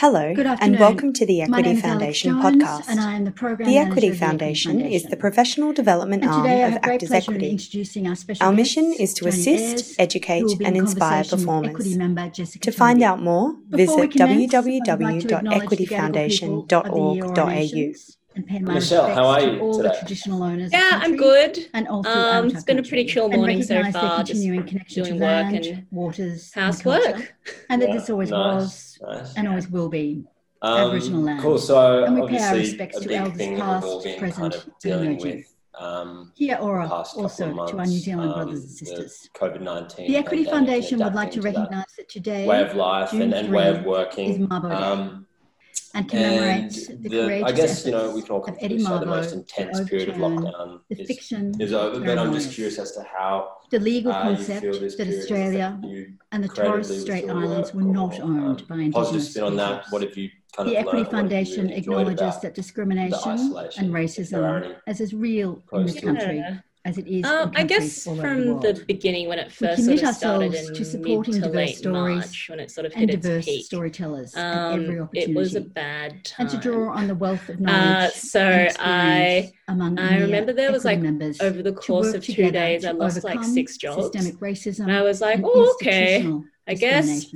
Hello, and welcome to the Equity Foundation Jones, podcast. the, the Equity Foundation, Foundation, is the professional development arm of Actors Equity. Our mission is to Johnny assist, Ayres, educate, and inspire performers. Member, to find out more, Before visit www.equityfoundation.org.au and pay my Michelle, how are you all today? the traditional owners. Yeah, country, I'm good. And also, um, it's been a pretty chill morning so far. Continuing just connection doing to land, work and waters, housework, and, and that yeah, this always nice, was nice. and always will be um, Aboriginal land. Cool. So and we pay our respects to elders past, present, kind of and emerging. With, um, Here, Aura, also months, to our New Zealand um, brothers and sisters. COVID 19. The Equity Foundation would like to recognise that today, way of life June and, and way of working, is Mabo Day. Um, and commemorate and the, the I guess you know we can all confidently say the most intense period of lockdown the is, fiction is over. But I'm just curious as to how the legal uh, concept that Australia and the Torres Strait Islands were not owned um, by Indigenous Positive spin on that. What have you Kind the Equity Foundation acknowledges that discrimination and racism, as is real in this country, yeah as it is? Um, I guess from the, the, beginning when it first sort of started in to supporting mid to late stories March when it sort of hit its peak. storytellers um, every opportunity. It was a bad time. And to draw on the wealth of uh, knowledge. Uh, so I among I remember there was like members over the course of two days I lost like six jobs. Systemic racism. And I was like, oh okay, I guess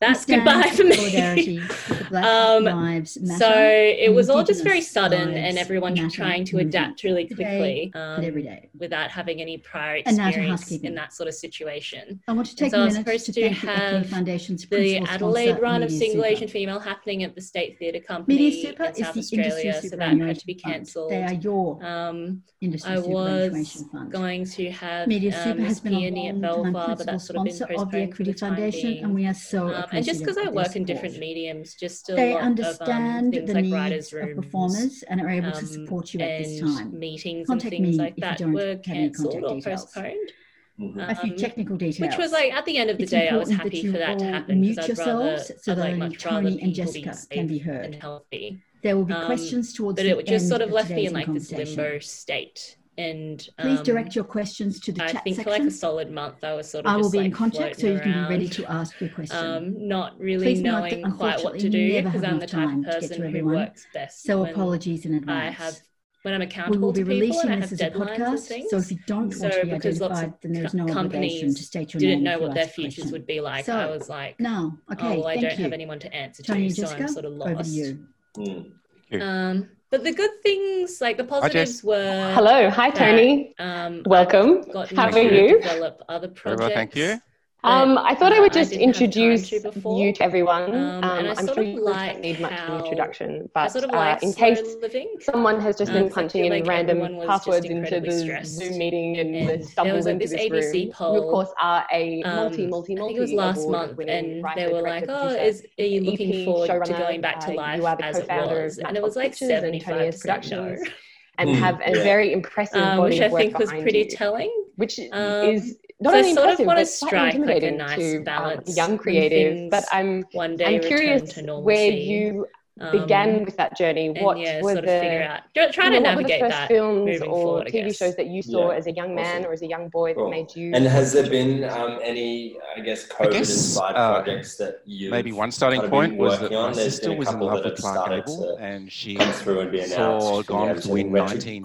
that's goodbye for me. um, lives so it was all just very sudden, and everyone trying to adapt really quickly um, every day without having any prior experience in that sort of situation. I want to take and so a I was supposed to, to have Foundation's the Adelaide run of Single Super. Asian Female happening at the State Theatre Company Media Super in South Australia, so that had to be cancelled. They are your um, industry I was fund. going to have Media um, Super has been a long at Belvoir, but that's sort of been postponed of the Equity Foundation, and we are so and just because I work in different mediums, just they understand of, um, the like needs rooms, of performers and are able to um, support you at this time. Meetings contact and things me like that were cancelled or postponed. Mm-hmm. a few um, technical details. Which was like at the end of the it's day, I was happy that for that to happen. Mute yourselves rather, so that like Tony and Jessica be can be heard and healthy. There will be um, questions um, towards but it just sort of left me in like this limbo state and um, please direct your questions to the I chat think section. for like a solid month, I was sort of. I will be like in contact, so you can be ready to ask your question. Um, not really please knowing not quite what to do because I'm the type of person who works best. So apologies in advance. I have when I'm accountable we will be releasing this as a podcast, so if you don't so to be then there's no to state your didn't name. Know what their futures question. would be like. So, I was like, no, oh, okay, oh, well, I don't you. have anyone to answer Tony to, Jessica, so I'm sort of lost. Over to you. Hmm, you. Um, but the good things, like the positives, just, were hello, hi Tony, that, um, welcome. How are you? Develop other projects. Well, thank you. Um, I thought I would just I introduce to you to everyone. Um, um, I'm sure you like don't need much of an introduction, but sort of uh, like uh, in case living, someone has just um, been punching in like random passwords into the stressed. Zoom meeting and, and stumbled into this, ABC room, poll. You, of course, are a multi, multi, multi. I think it was last month, and they were like, "Oh, is are you looking forward to going back to life uh, as it was?" And it was like 75 productions. And hmm, have a very impressive um, body which I think was pretty telling. Which is not so only sort of want to strike like a nice to, um, young creative. But I'm one day I'm curious where you um, began with that journey. What yeah, were sort of the out, trying you know, to navigate the first films or forward, TV shows that you saw yeah. as a young man awesome. or as a young boy cool. that made you? And has there been um, any, I guess, COVID-inspired uh, projects that you maybe one starting point was that on. my There's sister was in love with Clark Gable, and she come through and be saw Gone with the Wind 19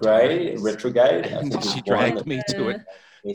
retrograde, and she dragged me to it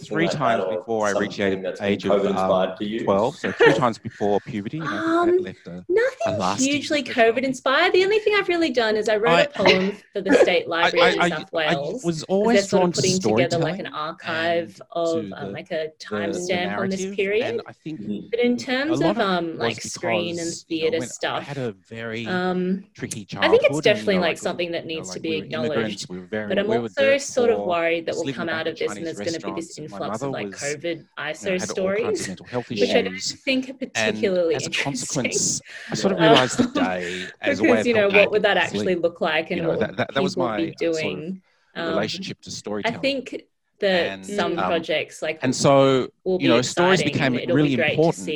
three like times before I reached the age of um, 12. So three times before puberty. Um, left a, nothing a hugely COVID inspired. The only thing I've really done is I wrote I, a poem for the State Library I, in South Wales. I was always sort of putting together like an archive of um, the, um, like a timestamp on this period. I think but in terms of, um, like screen and theatre you know, stuff, I had a very um, tricky childhood. I think it's definitely and, like, something that needs to be acknowledged. But I'm also sort of worried that we'll come out of this and there's going to be this influx of like was, COVID ISO you know, stories, which I don't think are particularly and as a consequence, I sort of um, realised the day as because, a way of you know what would that actually look like, and you know, what that, that, that was my doing. Sort of um, relationship to storytelling. I think that and, some um, projects like and so you know stories became really be important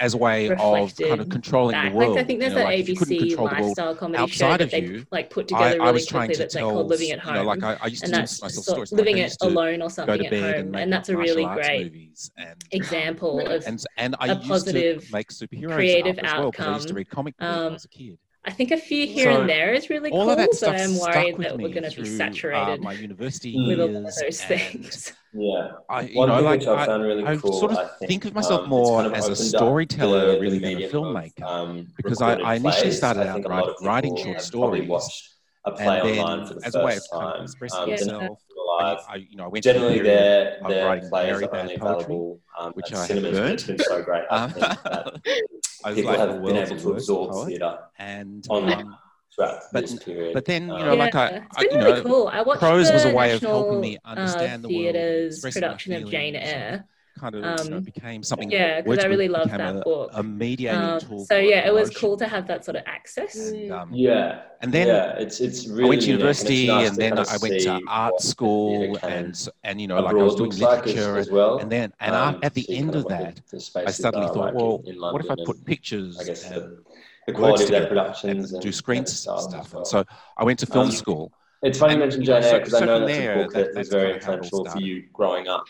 as a way of kind of controlling back. the world like, i think there's you know, that like abc lifestyle comedy show that you, they like put together I, really I was quickly that's like called living at home you know, like I, I, used to and that's myself so, stories, living like, it alone or something at home and, and that's a really great example of and, and I a positive make superheroes creative outcome I used to read comic books as a um, kid I think a few here so and there is really all cool, of that but I'm worried that we're going to be uh, saturated. Uh, my university with all those things. Yeah, I, you know, like I, really I cool, sort of think, think, of myself um, more kind of as a storyteller, the, really, the than a filmmaker, um, because I, I, initially started out writing short stories. Watched a play and online for the as a way of expressing um, I, I, you know, I went generally they're players that only available um, which I cinemas, but it's been so great. I think that people like, have been able to absorb theatre and online. Um, but, but then you know, yeah, like I, it's been I, really know, cool. I watched Pros was a way of helping me uh, understand uh, the world. Theatre's production of Jane Eyre, kind of um, you know, um, became something. Yeah, because I really love that a, book. A mediating um, tool. So yeah, it was cool to have that sort of access. And, mm. um, yeah, and then yeah, it's it's really I went to university, and, nice and then I went to art school, and and you know, like I was doing literature like as, well. And then and um, I, at the so end of that, I suddenly thought, like well, in, in what if I put pictures? I guess the, quality of their productions and do screen stuff. And so I went to film um, school. It's funny you mentioned Jane Eyre because so, I know that's a book that, was very influential for you growing up.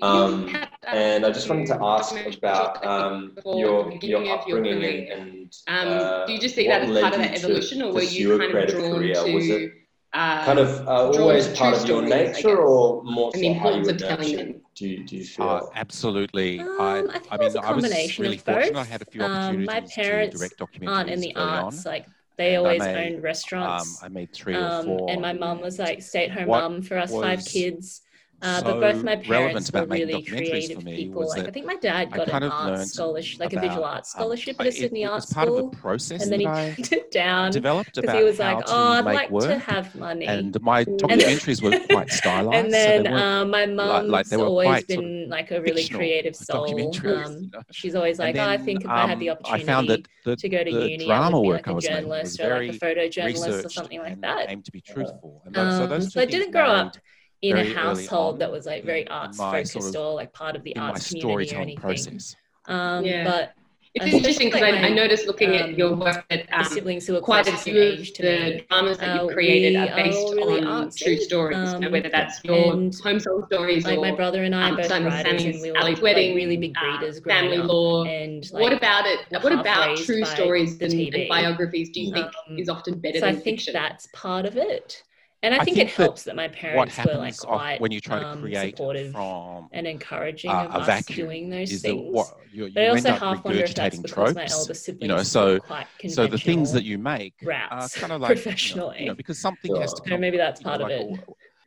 Um, um, and I just wanted to ask about um, your your upbringing your and um, uh, do you just see that as part of that evolution, or were you kind of drawn career? to it uh, kind of uh, always part of your nature, or more so how you were nurtured? Do you, do you feel? Uh, absolutely. Um, I, I, I mean, I was really fortunate. I had a few opportunities um, my parents to direct documentaries aren't in the arts, on. like they and always made, owned um, restaurants. Um, I made three um, or four. And my mom was like stay at home mom for us five kids. Uh, so but both my parents were really creative people. Like, I think my dad got an art scholarship, like about, a visual arts um, scholarship um, at a Sydney it, art school. part of the process, and then he kicked it down Developed because he was like, "Oh, I'd like work. to have money." And my documentaries were quite stylized. and then so uh, my mum's like, like always been sort of like a really creative soul. Um, you know? She's always like, then, oh, "I think if I had the opportunity i found the, to go to the uni, drama I would be like a journalist or like a photojournalist or something like that." Aim to be truthful. So um, I didn't grow up in a household that was like very arts focused sort of, or like part of the arts community or anything. Process. Um, yeah. But it's interesting because like I, I, noticed looking um, at your um, work that um, siblings who are quite a few of the dramas that you've uh, created are based are really on artsy. true stories. Um, whether that's your home soul stories, like or, my brother and I, um, both Simon's Sammy's, we Ali's like, wedding, like really big uh, readers, uh, family law. And like, what about it? What about true stories and, and, biographies? Do you think um, is often better? So I think that's part of it. And I, I think, think, it helps that, my parents were like quite when you try to um, create um, supportive from, and encouraging uh, of us doing those things. What, you, but you also half wonder if that's tropes, my elder you know, so, quite so the things that you make are kind of like professionally you know, you know because something sure. has to come. Maybe that's part know, of it.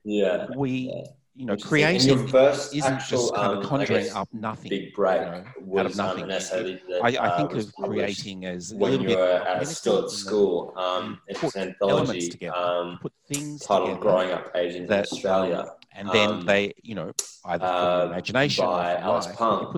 Yeah. We yeah you know, creating first isn't actual, just kind of um, conjuring up nothing. Big break you know, out of um, nothing. Um, that, I, I, uh, think of creating as when you were at, still at school. Um, put together, um, put things titled "Growing Up Asian that, Australia," and then um, they, you know, either uh, imagination by Alice Pung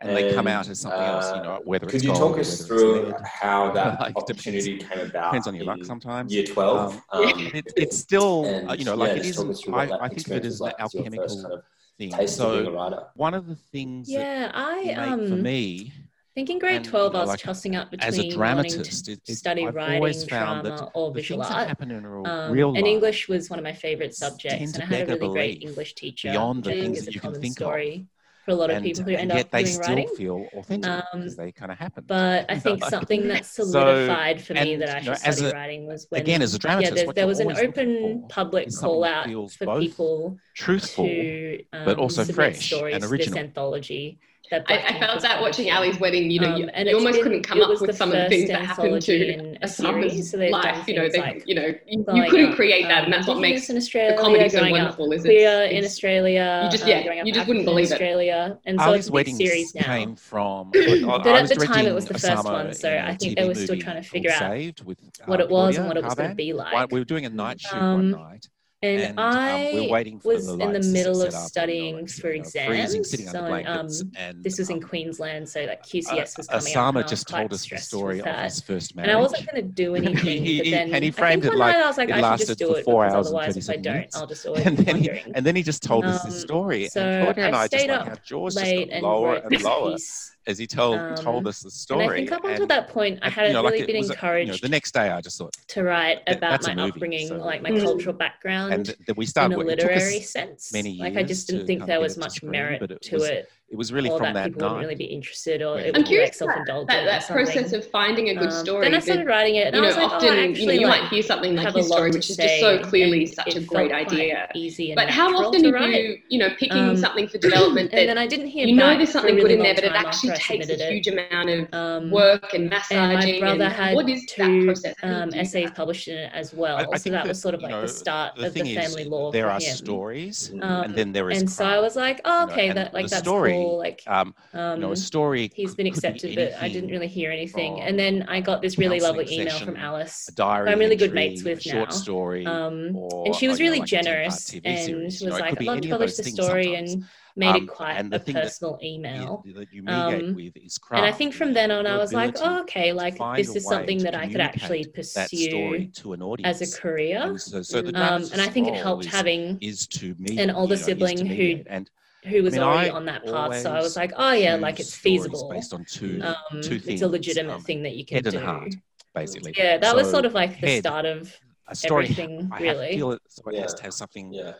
and, and they come out as something uh, else, you know, uh, whether could you talk us through how that like, opportunity depends, came about? Depends on your luck sometimes. Year 12. Um, um, it, it's still, uh, and, you know, yeah, like it is, I, I think it is like an alchemical thing. So one of the things yeah, I, um, for me, I think in grade and, 12 you know, I was like tossing up between as a dramatist, wanting to study I've writing, drama, or visual art. Real um, life, and English was one of my favourite subjects, and I had a really great English teacher. Beyond the things that you can think story for a lot of and, people who end up they doing still writing. feel authentic um, because they kind of happen. But I think something that solidified so, for me and, that I should know, study a, writing was when again as a dramatist, yeah, there, there was an open public call out for people truthful to, um, but also fresh stories and original. this anthology I Ink felt was that watching. Ali's wedding, you know, Um, you, and you almost been- couldn't come up with some of the things that happened anthology to in a a summer's series, so life. You know, they, like you know, you, you like, couldn't um, create that, um, and that's what makes in the comedy so wonderful. Is queer it's, in Australia, you just- uh, yeah, growing you just wouldn't believe in it. Australia, and so Ali's it's a big series now. came from. But at the time, it was the first one, so I think they were still trying to figure out what uh, it was and what it was going to be like. We were doing a night shoot and, and um, I um, we're waiting for was the in the middle of studying and, for exams. Freezing, so, um, and, this was in um, Queensland, so like QCS uh, was coming Osama up just told us the story of his first marriage. And I wasn't going to do anything. he, he, then, and he framed it like, I was like, it lasted for four hours and if I don't, I'll just always and then, he, and then he just told us this um, story. So and Claudia and I, I just like, our jaws just got lower and lower as he told um, told us the story. And I think up until and, that point, I hadn't you know, really like been encouraged. A, you know, the next day, I just thought to write about my movie, upbringing, so. like my mm. cultural background, and th- th- we started in a literary sense. Many years like I just didn't think there was much merit it to it it was really or from that, that people night. Would really be interested, or I'm curious like self-indulgent. That, that process of finding a good um, story. Then I started writing it, and you know, like, oh, often oh, actually, you, know, you like, might hear something like his story, which is just so clearly such a great idea. Easy, but how often are you, you know, picking um, something for development? and then I didn't hear. You know, there's something really good in there, but it actually takes a huge amount of um, work and massaging. And my brother had two um, essays published in it as well, so that was sort of like the start of the family law. There are stories, and then there is. And so I was like, okay, that like that's story like um, um, you know a um, story he's been accepted be but i didn't really hear anything. and then i got this really lovely email from alice diary i'm really entry, good mates with short now. story um, or, and she was really know, like generous and series, was know, like i'd love to publish the story and made it quite a personal email. Um, and i think from then on i was like oh, okay like this is something that i could actually pursue as a career. And um, i think it helped having an older sibling who who was I mean, already I on that path. So I was like, oh yeah, like it's feasible. Based on two, um, two things. It's a legitimate um, thing that you can head do. And heart, basically. Yeah, that so was sort of like the start of a story. Everything, I really. feel it. Somebody yeah. has to have something yeah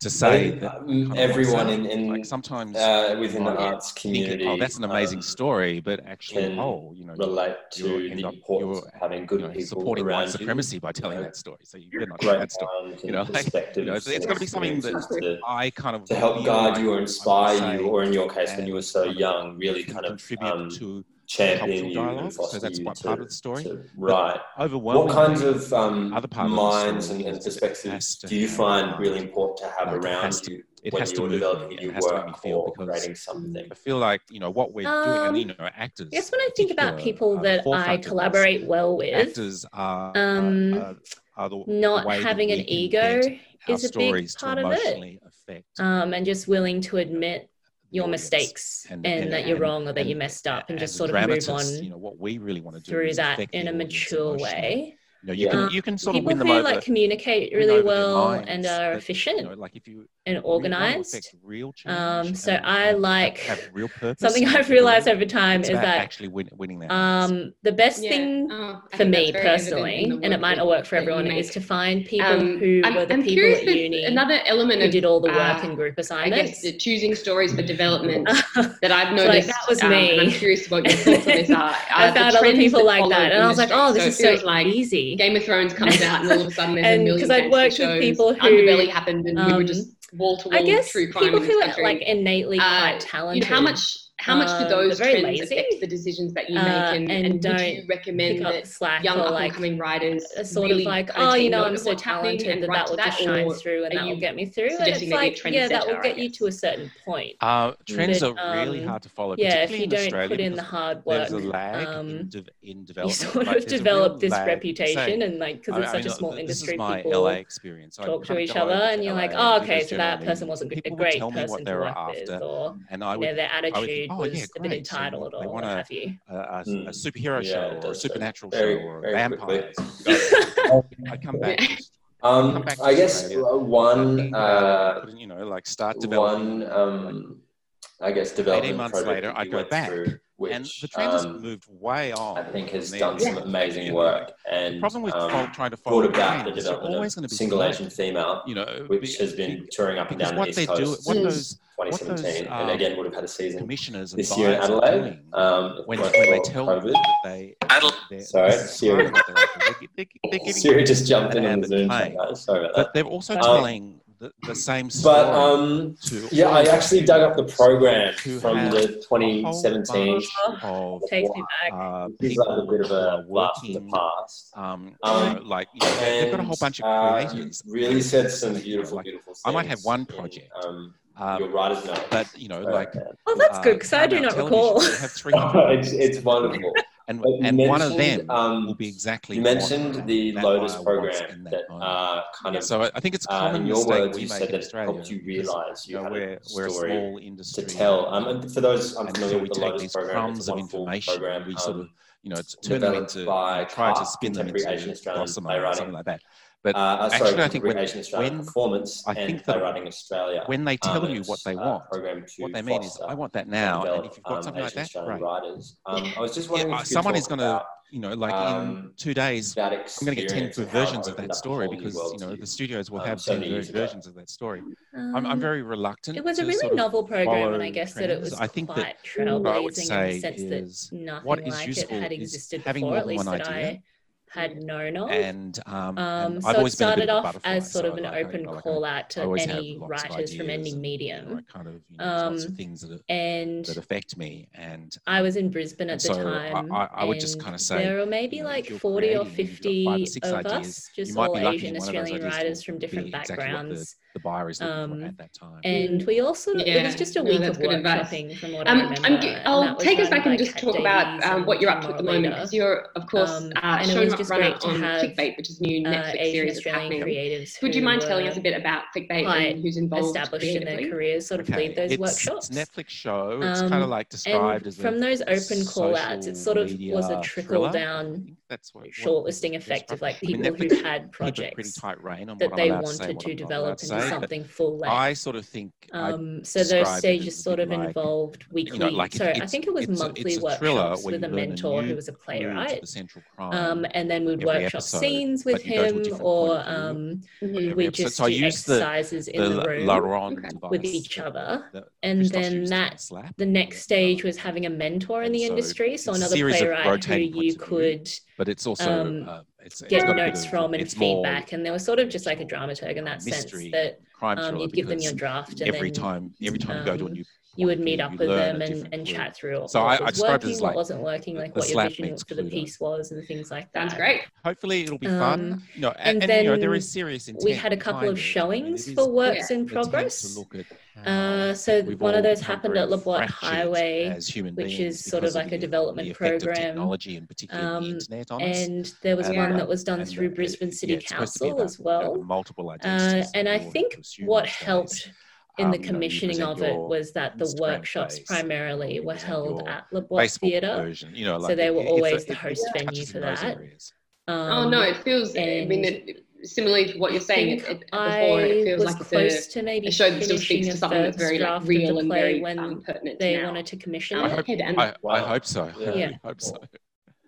to say that um, everyone in, in like sometimes uh, within the arts oh, community, thinking, oh, that's an amazing um, story, but actually, oh, you know, relate to the importance having good you know, people supporting white supremacy by telling you know, that story. So you're not great. that story. You know, like, you know, it's, going to be something that I kind of to help guide you or inspire you, or in your case, when you were so young, really kind of contribute um, to champion you dialogue, so that's one part of the story. Right. Overwhelming. What kinds of um, other part minds and, and, perspectives do you find uh, really important to have like around to, you? It when has you're to developing me, has work to make me feel creating something. I feel like you know what we're um, doing, and you um, know, actors. Yes, when I think about people that I collaborate well with, actors are, um, are, are the, not having an ego is a big part of it, affect. um, and just willing to admit your mistakes and, and, and that you're and, wrong or that you messed up and, just sort of move on you know what we really want to do through that in a mature way. You know, you yeah. can um, you can sort people of win them who, over. Like communicate really well and are efficient, you know, like if you and organized. Real um, so I like have, real purpose. Something I've realized over time is that actually win, winning that. Um, the best yeah. thing oh, for me personally, and it might not work for everyone, is to find people um, who I'm, were the I'm people at uni. Another element who of, did all the work uh, in group assignments. I guess the choosing stories for development that I've noticed. Like, that was um, me. I'm curious what your thoughts on this are. I found other people like that, and I was like, oh, this is so like easy. Game of Thrones comes out, and all of a sudden there's and, a million. Because I've worked shows, with people who underbelly happened, and um, we were just um, wall to wall true crime. People who are like innately uh, quite talented. You know, how much how much do um, those um, trends lazy. affect the decisions that you uh, make, uh, and, and, and would you recommend that slack young up like, and coming writers uh, sort really of like, oh, you know, I'm so talented that that will just shine through and that will get me through. And it's like, yeah, that will get you to a certain point. Uh, trends but, um, are really um, hard to follow. Yeah, if you don't Australia, put in the hard work, there's a lag um, in, de- in, development. You sort of develop this lag. reputation, and like because it's such a small industry, people talk to each other, and you're like, oh, okay, so that person wasn't a great person to work with, or their attitude oh, was yeah, the big title so at all, a, have you. Uh, a, a, mm. a superhero yeah, show or a supernatural very, show or vampires. I come back. Um, I guess one, uh, uh you know, like start developing. One, um, I guess, development. 18 months later, I go back. Which, and the trend has um, moved way on. I think has done some yeah. amazing work. And the problem with um, trying to follow about the development always of single Asian female, you know, which be, has been touring up and down the East Coast. Do, what hmm. those 2017, um, and again would have had a season commissioners and this year in Adelaide. Um, when, when they tell COVID. that they they're, Sorry, this Siri. part of what they're offering. They're, they're, they're Siri just jumped in on the Zoom plane. chat, guys. Sorry about that. but they're also Um, telling the, the same story But um, to yeah, I actually dug up the program from the 2017. bunch of Takes me back. uh, This is like a bit of a blast in the past. um, Um, you know, like you know, they- they've got a whole bunch of uh, really said some beautiful, Like, beautiful things. I might have one in, project, Um, um, You're right. But you know, like oh, that's uh, good because I do not recall. Have three. it's, it's wonderful. and, and one of them um, will be exactly. You mentioned the Lotus program that, that uh, kind of. So I think it's uh, common uh, your words, you said that it Helped you realise you, know, had we're, a we're a small to tell. Um, and for those unfamiliar with the Lotus these program, crumbs of information program, we sort of um, you know turn them into by try to spin them into or something like that. But uh, actually, sorry, I think when, Australian when performance I think that running Australia, when they tell um, you what they want, uh, what they mean is, I want that now. Develop, and if you've got um, something Asian like that, right. Um. I was just wondering, yeah, someone is going to, you know, like in two days, I'm going to get ten versions of that story because you know the studios will have ten versions of that story. I'm, um, very reluctant. It was a really novel program, and I guess that it was I think quite trailblazing in the sense that nothing like it had existed before, at least that I had known of. And, um, and um, so it started off as sort so of an like open like call out to any writers from any medium. And, kind of, you know, um, things that, and that affect me. And I was in Brisbane at the so time. I, I, would just kind of say there were maybe you know, like 40 or 50 five or of ideas, us, just all Asian Australian writers from different backgrounds the buyer is looking um, at that time. And we also yeah. it was just a no, week of workshopping from what um, I remember. i will take us back and like just talk about um, what you're up to at the moment because you're of course um, uh, showing up runner on Clickbait, which is new uh, Netflix uh, series Australian creatives. Would you mind telling us a bit about Clickbait and who's involved? Established in their careers, sort of okay. lead those it's, workshops. It's Netflix show. It's um, kind of like described as from those open call outs. It sort of was a trickle down that's what shortlisting effect of like people I mean, who've had projects tight rein on that they wanted to, develop into something full length. I sort of think um, so. Those stages sort of like, involved weekly. You know, like so I think it was it's monthly a, workshops with a mentor who was a playwright. Um, and then we'd workshop episode, scenes with him, or um, mm-hmm. we just so do exercises the, in the, room with each other. And then that the next stage was having a mentor in the industry, so another playwright who you could but it's also um, uh, it's, it's get notes from and feedback, and they were sort of just like a dramaturg in that mystery, sense that um, you give them your draft. And every then, time, every time um, you go to a um, new you would meet up with them and, and chat through all so what I, was I working, like what wasn't working, like what your vision for the piece was, and things like that. That's great. Hopefully, it'll be fun. Um, no, and, and, then you know, there is serious intent. We had a couple of showings for works yeah. in progress. Uh, so one of those happened at La Boite Highway, which is sort of like a development program. Um, the and there was one that was done through Brisbane City Council as well. Multiple uh, and I think what helped in um, the commissioning of it was that the workshops primarily were held at the Bois Theatre. You know, like so they were it, always the host venue for that. Um, oh no, it feels. I mean, it, similarly to what you're saying before, it feels like a, to maybe a show that still speaks to something that's very like, real and very when um, pertinent. They now. wanted to commission I it. I, hope so. Yeah. I hope so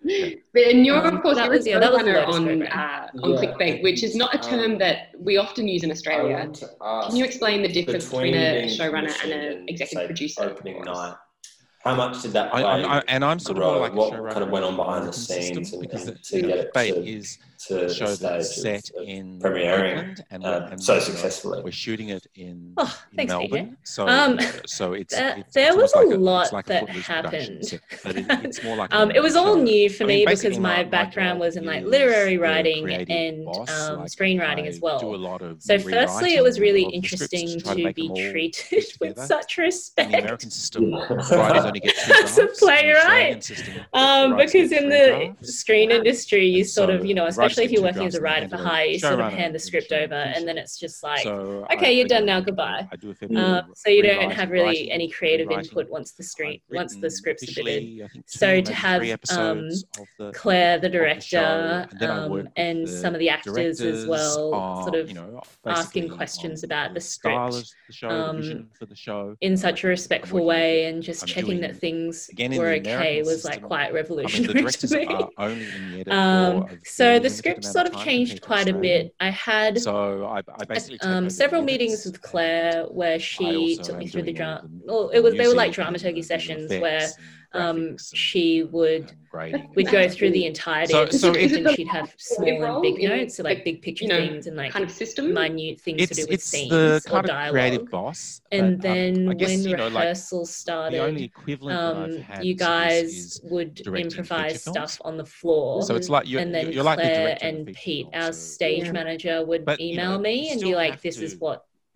and you're of um, course that was, yeah, that was on uh, on yeah. clickbait, which is not a um, term um, that we often use in Australia. Can you explain the difference between, a showrunner and an executive producer? Opening night. How much did that play? I, I, I, and I'm sort of like what kind of went on behind the scenes and, because and, the, to get it to, is to show the set in premiering Oakland and, uh, and so successfully. We're shooting it in, oh, in thanks, Melbourne, so um, so it's, it's there was a lot like that happened. Um, it, was all new for I me mean, because my, background was in like literary writing and um, boss, um, like screenwriting I as well. so firstly, it was really interesting to, be treated with such respect. As a playwright, because in the screen industry, you sort of you know, especially especially if you're working as a writer for hire, you sort of hand the script over, and then it's just like, so okay, I, you're I, done now, goodbye. I do a fair um, so you don't have really writing, any creative input once the script once the script's submitted. So to have um, the, Claire, the director, the show, and, um, and some of the actors as well, are, sort of you know, asking questions about the script um, in such a respectful way, and just checking that things were okay was like quite revolutionary to me. Um, so the script sort of time changed quite a bit. I had So I, I basically um, several meetings with Claire where she took me through the drama. Well, it was they were like dramaturgy sessions effects where um, she would we'd go through the entirety So- of the so script and she'd have small and big notes, so like like, big picture you know, things and like kind of system. minute things It's to do with it's scenes the or kind of dialogue. creative boss. and but, um, then I guess, when you know, like, rehearsal started, the only equivalent I've um, you guys would improvise stuff on the floor. So it's like you're, and then you're like the Claire director of a and Pete, film, our so- stage Yeah. manager, would But, you email know, me and be like, "This is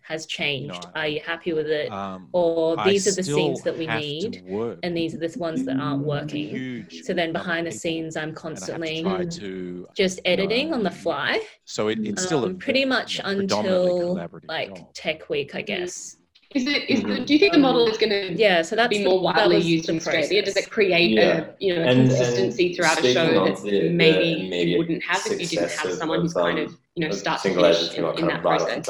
has changed? No, are you happy with it? Um, or these I are the scenes that we need, and these are the ones that aren't working. So then behind the scenes, I'm constantly to to, just editing know, on the fly. So it, it's still um, pretty much until like job. Tech Week, I guess. Is it? Is the, do you think the model is going to yeah? So that's be more widely used in Australia. Does it create yeah. a you know a and, consistency and throughout a show that maybe, you wouldn't have if you didn't have someone who's kind of you know start to finish in, in that process?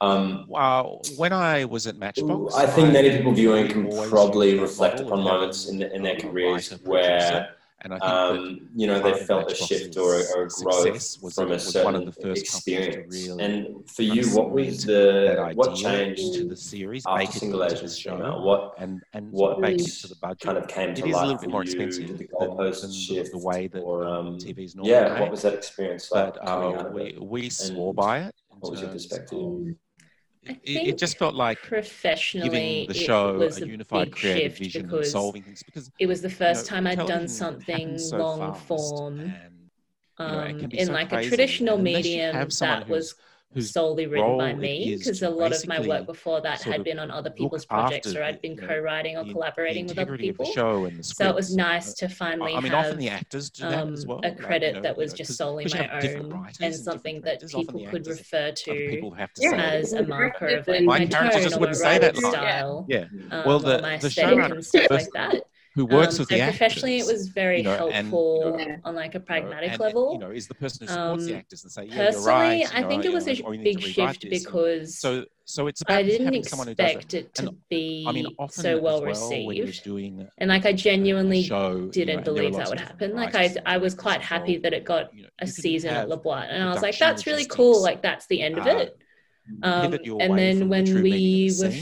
Um, wow. When I was at Matchbox, I think many people viewing can probably reflect upon moments in, in their careers where. And I think um, you know they felt a shift or a, or a growth from a, a certain experience. Really and for you, what was the what changed to the series? After Single Agents came out, what and and what make it to the budget kind of came to It is a little bit more expensive the goalpost shift, the way that or, um, um TV's normally. Yeah, made. what was that experience like? But uh, we we swore by it. What was your perspective? Of, it, it, just felt like professionally giving the show a unified a creative vision and solving things because it was the first you know, time I'd done something so long form. And, you know, um, in so like crazy. a traditional medium that was solely written by me because a lot of my work before that had been on other people's projects or I'd been the, co-writing or the, collaborating the with other people. show and the so it was nice to finally I mean, have often the actors do that um, as well, a credit like, you know, that was just solely my own and something that people could refer to, yeah. as a marker of like my, my tone or my writing style, yeah. well, um, the, my aesthetic and stuff like that who works um, with so the professionally actors, it was very you know, helpful and, you know, on like a pragmatic and, level. and, you know is the person who supports um, the actors and say yeah, personally right, i think it was a big shift because so so it's i didn't expect it. it to be i mean often so well, received. doing, and like i genuinely show, didn't believe that would happen. Like i i was quite happy that it got a season at La Boite, and i was like that's really cool like that's the end of it. Um, and then when we were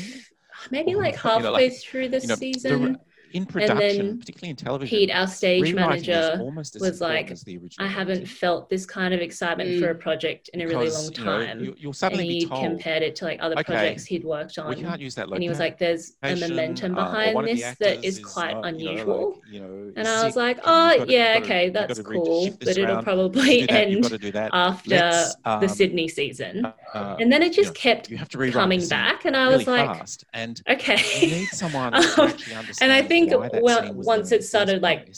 maybe like halfway through the season in production, particularly in television. Pete, our stage manager, was like, "I haven't felt this kind of excitement mm. for a mm. project in a because, really long time." You will suddenly and he told, compared it to like other okay, projects he'd worked on. We can't use that. And he was like, "There's a momentum behind uh, this that is, is quite uh, unusual." You know, like, you know, and I was like, "Oh to, yeah, okay, to, that's cool, but around. it'll probably that, end after um, the Sydney season." Uh, and then it just kept coming back, and I was like, okay." And I think think well, once it started like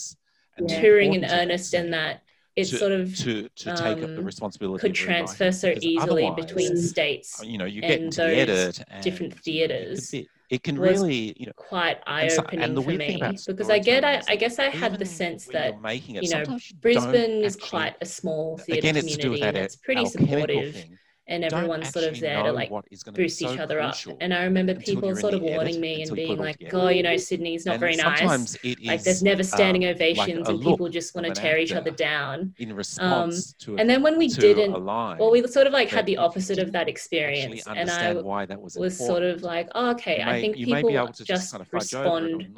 touring in earnest and that it to, sort of to, to take up the um, responsibility could transfer so easily between mm. states you know you get and different theaters it, can really you know quite eye-opening for me because i get I, I, guess i had the sense that it, you know brisbane is actually, quite a small theater community it's, it's pretty supportive. thing and everyone's sort of there to like boost so each other up. And I remember people sort of warning me and being like, "Oh, you know, Sydney's not and very nice. like there's never standing um, ovations, like and people just want to tear each other down." In um, response um, and then when we didn't, well, we sort of like had the opposite of that experience, and I why that was, was sort of like, oh, "Okay, I think people just, just respond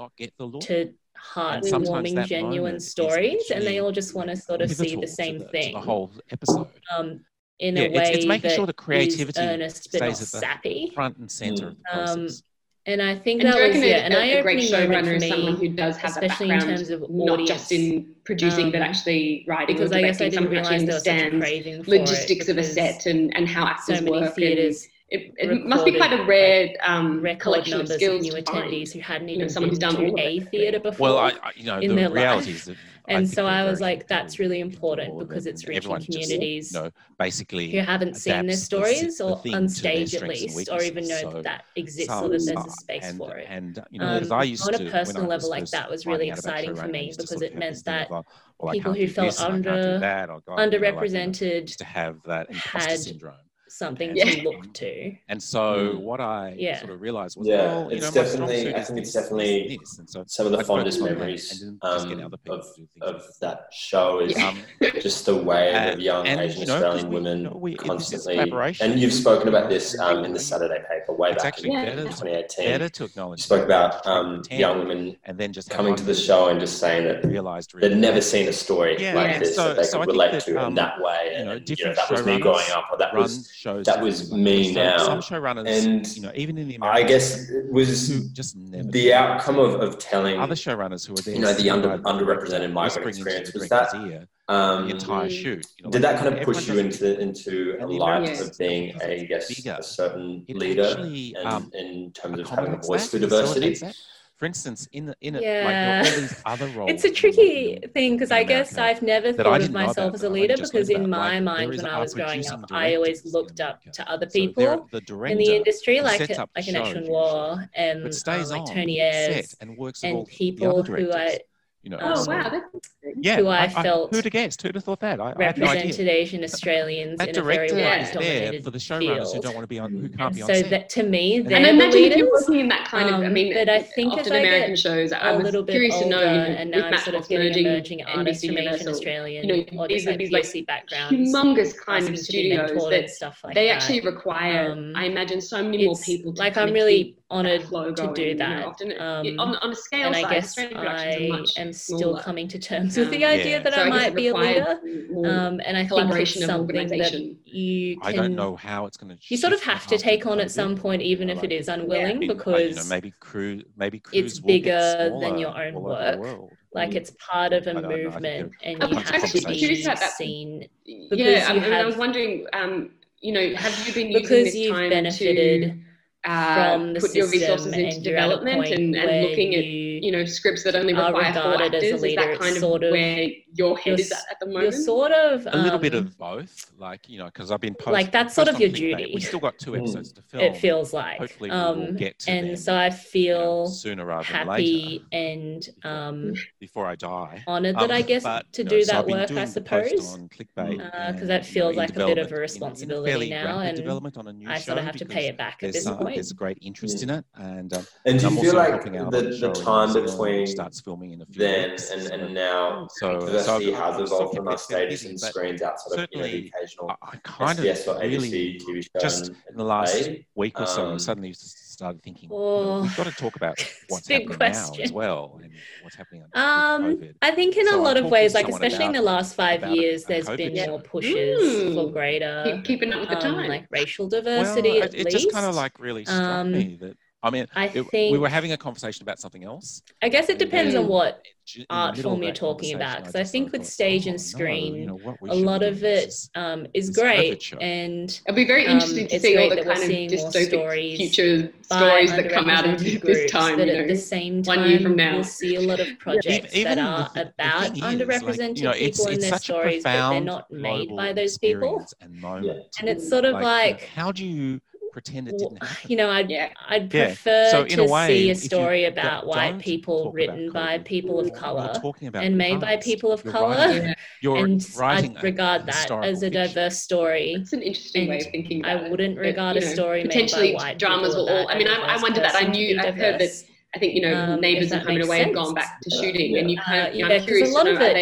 to." heartwarming, genuine stories, and they all just want to sort of see the same thing. The whole episode. Um, in yeah, a way it's, it's making sure the creativity earnest, stays at the front and center mm. of the process. Um, and I think and that was yeah, an eye-opening moment for me, someone who does have especially in terms of audience, not just in producing um, but actually writing because I guess I didn't realize understands logistics of a set and, and how actors so many work. Theaters it, it recorded, must be quite a rare um, collection of skills new attendees who hadn't even you know, someone who's done to a theatre before. Well, I, I, you know, the reality life. is that and I so I was like, that's really important because it's reaching communities just, you know, basically who haven't seen their stories the, or on stage at least, or even know so that, that exists or that there's a space and, for it. And you know, um, I used on a personal to, level, like that was really exciting for me because it meant that people who felt under underrepresented to have that imposter syndrome something yeah. to look to. And so mm. what I yeah. sort of realized was, yeah, well, it's know, definitely, I think it's definitely so some of the I'd fondest memories um, of, of that show is yeah. just the way of young and, Asian no, Australian we, women we, constantly, and you've spoken about this um, in the Saturday paper way it's back in better 2018. Better to acknowledge you spoke about um, young women and then just coming to the show and just saying that realized they'd never seen a story like this that they could relate to in um, that way. And that was me growing up, or that was shows. That was me some, now. Some showrunners, and you know, even in the American I guess it was just the outcome of, of telling other showrunners who were there. You know, the under, underrepresented migrant experience was that ear, um, the entire shoot. You know, did like, that kind of push you into into a life of being a yes, a certain leader, actually, and, um, in terms of having a voice for diversity? for instance, in in yeah. like all these other roles. It's a tricky thing because I guess I've never thought of myself as a leader because in my like, mind, when I was growing up, I always looked up to other people so the in the industry, like like Annette Shun Wah and um, like Tony Ayres and, and people who I you know, oh so, wow, that's yeah. Who I, I felt who'd have? Who'd have thought that? I, represented I Asian Australians that in a very white dominated for the showrunners who don't want to be on, who can't be on. So set. that to me, and they're and the leaders. If working in that kind of, I um, mean, um, but I think often American shows. I was curious to know, and now I'm sort of getting emerging artists from Asian Australian, you know, or these like backgrounds, humongous kind of studios that stuff like they actually require. Um, I imagine so many more people. Like I'm really honored to do that. Often um, on a scale, and I guess I am Still coming to terms with the idea yeah. that so I, I might be a leader. Um, and I think it's something that you can, I don't know how it's going to. You sort of have to take on at some point, even if it is unwilling, yeah. because you know, maybe crew, maybe it's bigger than your own work. Like mm. it's part of a movement, and you have to be seen. Because yeah, I, mean, have, I was wondering. Um, you know, have you been because you've benefited? To uh, put your resources into development and, and looking at you know scripts that only require four actors. Leader, is that kind of, sort of where your head is at, at the moment? You're sort of um, a little bit um, of both, like you know, because I've been post, like that's sort of your duty. We still got two episodes mm. to film. It feels like hopefully we'll um, get to and them, so I feel you know, sooner rather happy later, and um, before I die, honored that um, I guess but, to do know, that so work. I suppose because uh, that feels like a bit of a responsibility now, and I sort of have to pay it back at this point like there's a great interest yeah. in it, and um, and, do and you feel like the, the time between starts filming in a few then weeks, and, so. now so, so, has evolved from our stages and screens outside of you know, the occasional I, I kind SBS of really TV show just in the last week or so um, suddenly started thinking, oh, you know, oh. we've got to talk about what's happening question. now as well and what's happening. Um, I think in so a lot of ways, like especially in the last five years, a, there's COVID been more pushes mm. for greater keep, keeping up with the time, um, like racial diversity. Well, it, it just kind of like really struck um, me that I mean, I it, think, we were having a conversation about something else. I guess it depends on what art form you're talking about. Because I, I, think with stage and screen, no, you know, a lot of it is, um, is great, and it'll be very interesting um, to see all the kind of dystopic stories future stories that come out of this time. But you know, at the same time, one year from now, we'll see a lot of projects yeah, that are the, about underrepresented people in and their stories, but they're not made by those people. And it's sort of like how do you pretend it didn't happen. you know i'd, yeah. I'd prefer yeah. So to way, see a story about white people written by people of color and made by people of color and i'd regard that as a diverse story it's an interesting way of thinking about i wouldn't it. regard a story know, potentially dramas will all i mean i, I wonder that i knew i've heard that I think you know um, neighbors in Home and Away have gone back to uh, shooting, and uh, you kind of, yeah, you I'm curious a lot of it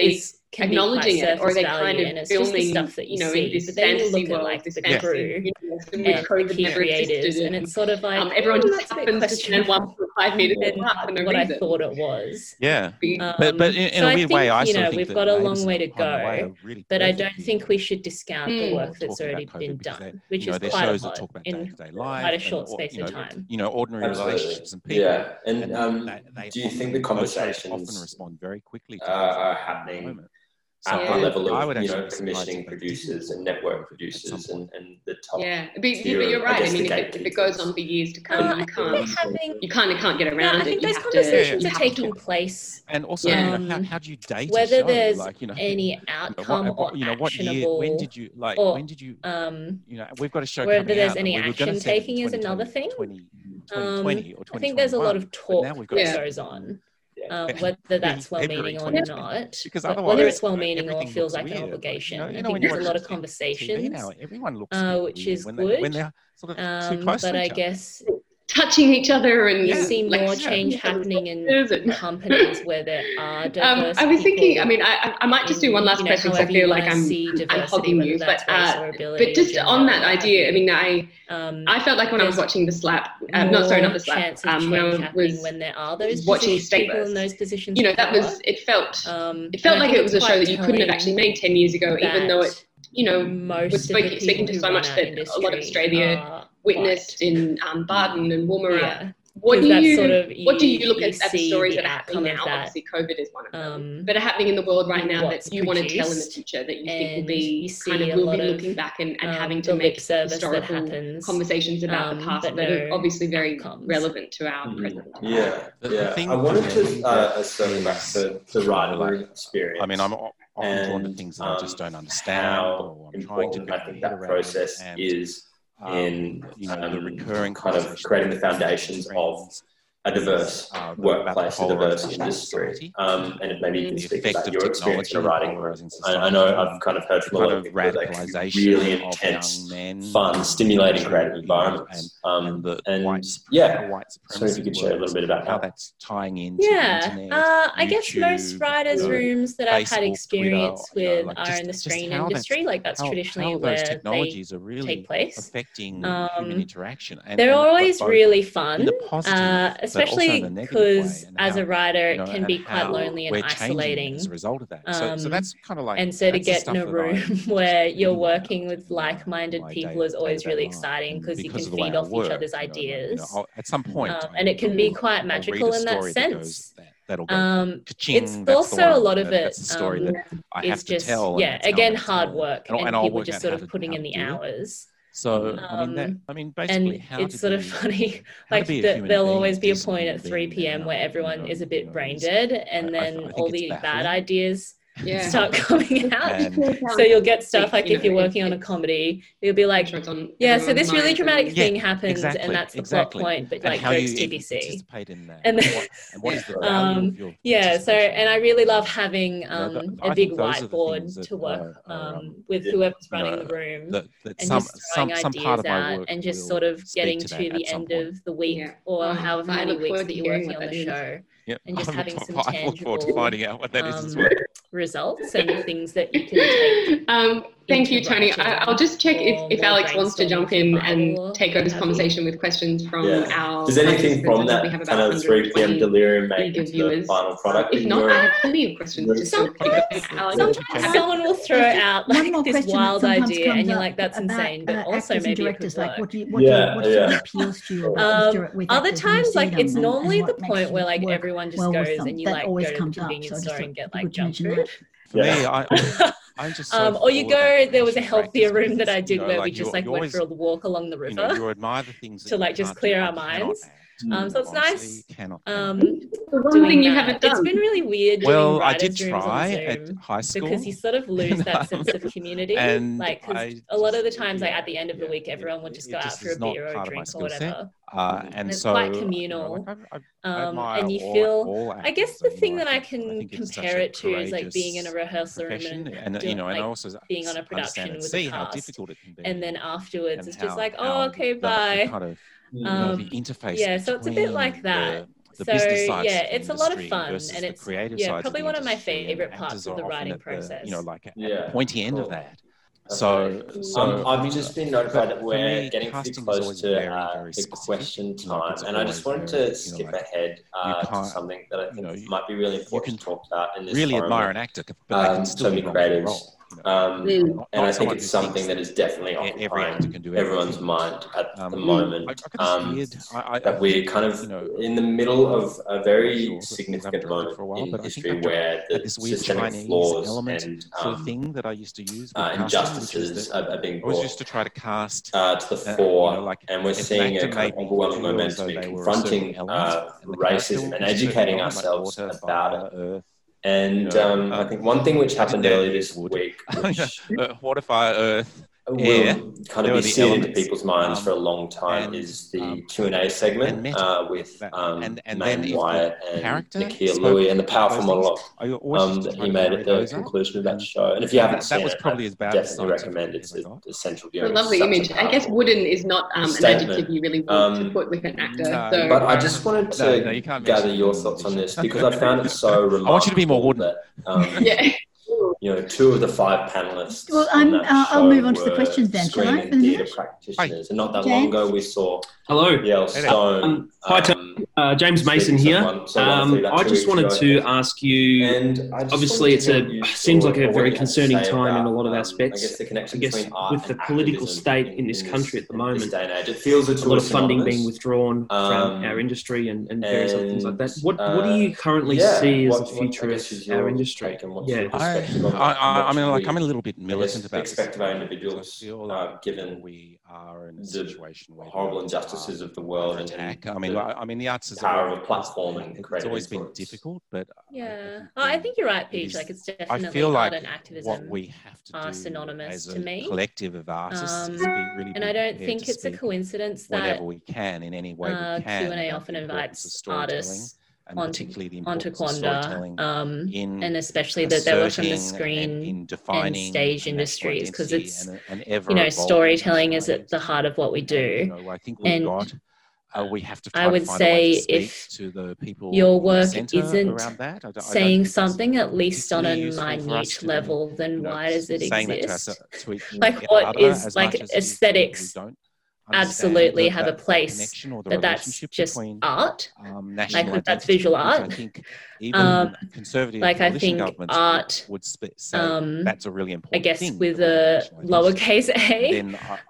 acknowledging it, or they kind of it's filming, the stuff that you, you know, see, in this but then you look at like this the crew you know, and the key creators, and, and it's sort of like um, everyone just happens to stand one for five minutes, and for what I thought it was. Yeah, um, but but um, in, in so a weird I think, way, I you know, we've got a long way to go, but I don't think we should discount the hmm. work that's already been done, which is quite a lot in quite a short space of time. You know, ordinary relationships and people. Yeah, and um, do you think the conversations often respond very quickly are happening? so at yeah. that level of you know commissioning producers and network producers and, and the top yeah but, but you're right. I, I mean if it, if it, goes on for years to come you can't having, you kind of can't get around yeah, I think it. those conversations to, are taking place. And also you know, how, how, do you date whether there's like you know any outcome you know, what, or you know what year when did you like or, when did you um you know we've got a show whether there's any action taking is another thing. 2020 or um, 2020 I think there's a lot of talk that goes on uh, whether that's well meaning or not. Because otherwise, whether it's well meaning or feels like weird. an obligation, you you know, I think there's a lot of conversations. Now, everyone looks uh, which is when good. They, when they're sort of um, too close but I guess touching each other and you see like, more change happening in companies where there are Um, diverse I was thinking. I mean, I, I- might just do one last you know, question because I feel like I'm I'm hogging you. But uh, but just on that idea, I mean, I um, I felt like when I was watching the slap, um, no, sorry, not the slap. Um, when I was when there are those watching people in those positions. you know, that was it felt Um, it felt like it was a show that you couldn't have actually made ten years ago, even though it you know most was speaking, speaking to so much that a lot of Australia witnessed right. in um, Baden and Woomera. Yeah. What do you, sort of you, what do you look you at, at, the stories the that are happening now? That, Obviously, COVID is one of them, um, but are happening in the world right now that you produced, want to tell in the future that you think will be kind of will be looking back and, and um, having to make historical happens, conversations about um, the past that no are obviously very outcomes. relevant to our mm. present. Yeah, yeah. I wanted to uh, uh back to the writer experience. I mean, I'm often drawn to things that I just don't um, understand. How I'm trying to get I think that process is um, in recurring kind of creating the foundations of a diverse uh, workplace, a diverse industry, um, and maybe you can speak about your experience in writing. I, I, know I've kind of heard from a lot of people like really intense, men, fun, stimulating creative environments, and, um, and, and white, yeah. White so if you could share a little bit about how that's tying in. Yeah, internet, uh, YouTube, I guess most writers' rooms that I've had experience Twitter, with you know, like are just, in the screen industry, like that's how, traditionally how where those technologies are really take place, affecting human um, interaction. they're always really fun especially because as a writer, you know, it can be quite lonely and isolating as a result of that. So, um, so that's kind of like and so to get in a room where you're working with like-minded people is always really exciting because you can feed off each other's ideas at some point, um, and it can be quite magical in that sense. Um, it's also a lot of it. Story um, that I have just, to tell. Yeah, again, hard work, and, and, and people just sort of putting in the hours. So um, I mean, that, um, I mean, basically, and it's sort be, of funny. Like the, there'll always be a point at three p.m. where everyone is a bit brain dead, and I, then I, all the bad ideas yeah. start coming out. So you'll get stuff like you if know, you're working on a comedy, you'll be like, yeah, so this really dramatic thing yeah, happens exactly, and that's the exactly. plot point, but and like goes TBC. And, then, and what is the um, Yeah, so, and I really love having um, the, a big whiteboard to work um, um, with yeah, whoever's running the room the, the, and some, just throwing ideas out and just sort of getting to, the end of the week or however many weeks that you're working on the show. And just having some tangible. I look forward to finding out what that is as um, well results and things that you can take. Um, thank you, Tony. I, will just check if, if Alex wants to jump in and take over this conversation with questions from yeah. our. Does anything from that kind of 3 p.m. delirium make the final product? If not, I have plenty of questions. Sometimes, sometimes someone will throw out like this wild idea, and you're like, "That's insane," but also maybe directors like. What do you, what appeals to you? Um, other times, like it's normally the point where like everyone just goes and you like go to the convenience store and get like junk through. For yeah. me, I, I'm just. So um, or you go. There was a healthier room that I did you know, where like we just like went always, for a walk along the river. You, know, you admire the things to like just clear our minds. Um, hmm, so it's nice. Cannot. Um, one thing you that. haven't done. It's been really weird. Well, I did try at high school because you sort of lose that sense of community. and like I, a lot of the times, yeah, like at the end of the week, everyone would just go just out for a beer or a drink or whatever. Uh, mm-hmm. and, and, it's quite communal. You know, like I, I, um, and you all, feel, all I guess the thing that I can compare it to is like being in a rehearsal room and, you know, and also being on a production with a cast. And then afterwards, it's just like, oh, okay, bye. Mm. Um, the interface. Yeah, so it's a bit like that. The, the so yeah, it's a lot of fun, and it's yeah, probably one of my favorite parts of the writing process. The, you know, like yeah, pointy end of that. So, so um, I've just been notified that we're me, getting pretty close to uh, very, very the question time, and I just wanted to skip you know, ahead uh, to something that I think you know, you, might be really important to talk about. In this really admire an actor, but um, can still so be creative. Um. And Not I think it's something that is definitely occupying every actor can do everyone's mind at um, the moment. I, um, I um, I, that we're kind of you know, in the middle of a very sure, significant moment for a while, in but history where the this weird systemic Chinese flaws element and sort of um, thing that I used to use uh, injustices are, are, being brought. Was used to try to cast uh, to the uh, fore, you know, like and we're seeing a kind of overwhelming momentum in confronting uh, racism and educating ourselves about it. And yeah. um, I think one thing which happened earlier this week. Which... Uh, what if I earth? yeah, will kind of be sealed into people's minds um, for a long time and, is the um, Q and A segment and uh, with um, and, and Meyne Wyatt and Nakkiah Lui and the powerful monologue um, that he made at the conclusion of that show. And if you haven't that, seen that was it, probably as bad definitely recommend it's essential. Viewing. Lovely image. I guess wooden is not um, an adjective you really want to um, put with an actor. So. But I just wanted to gather your thoughts on this because I found it so remarkable. I want you to be more wooden. Um, yeah you know, two of the five panelists. Well, I'm, uh, I'll move on to the questions then. Shall I? theatre practitioners, and not that James? long ago we saw. Hello, Yale Stone. Um, hi, um, uh, James Mason here. So um, I just wanted to ask you. And obviously, it's a seems like a very concerning time about, in a lot of aspects. I guess the connection I guess with the political state in, this country at the moment, age, it feels a, a lot of funding being withdrawn from um, our industry and, and various other things like that. What what do you uh, currently see as the future of our industry? Yeah. I, I, I mean, like, I'm a little bit militant about expect of our individuals, uh, given we are in a situation where horrible injustices of the world and attack. I mean, I mean, the arts is power of platform and it's always been difficult, but uh, yeah, I think, oh, you're right, Peach. like, it's definitely I feel like activism. What we have to are synonymous to me. Collective of artists, um, really and I don't think it's a coincidence that whenever we can, in any way, Q and A often invites artists and on, particularly the importance of storytelling um, in and especially that they were from the screen and, and stage industries because it's and, and you know storytelling is at the heart of what we do. You know, I think we've and, got. Uh, we have to. I would to say if your work isn't that, saying something at least on a minute level, then you know, why does it uh, exist? To, to like what is like aesthetics? absolutely have that, a place that that's just art um, like that's visual art i think even um, conservative like i think art would, sp- say um, that's a really important i guess thing with a lowercase a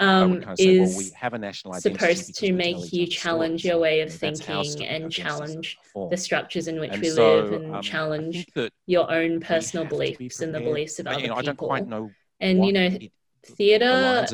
um, is we have a supposed to make you challenge your way of thinking and challenge the structures in which and we so, live and challenge your own personal beliefs and the beliefs of other people. and you know theater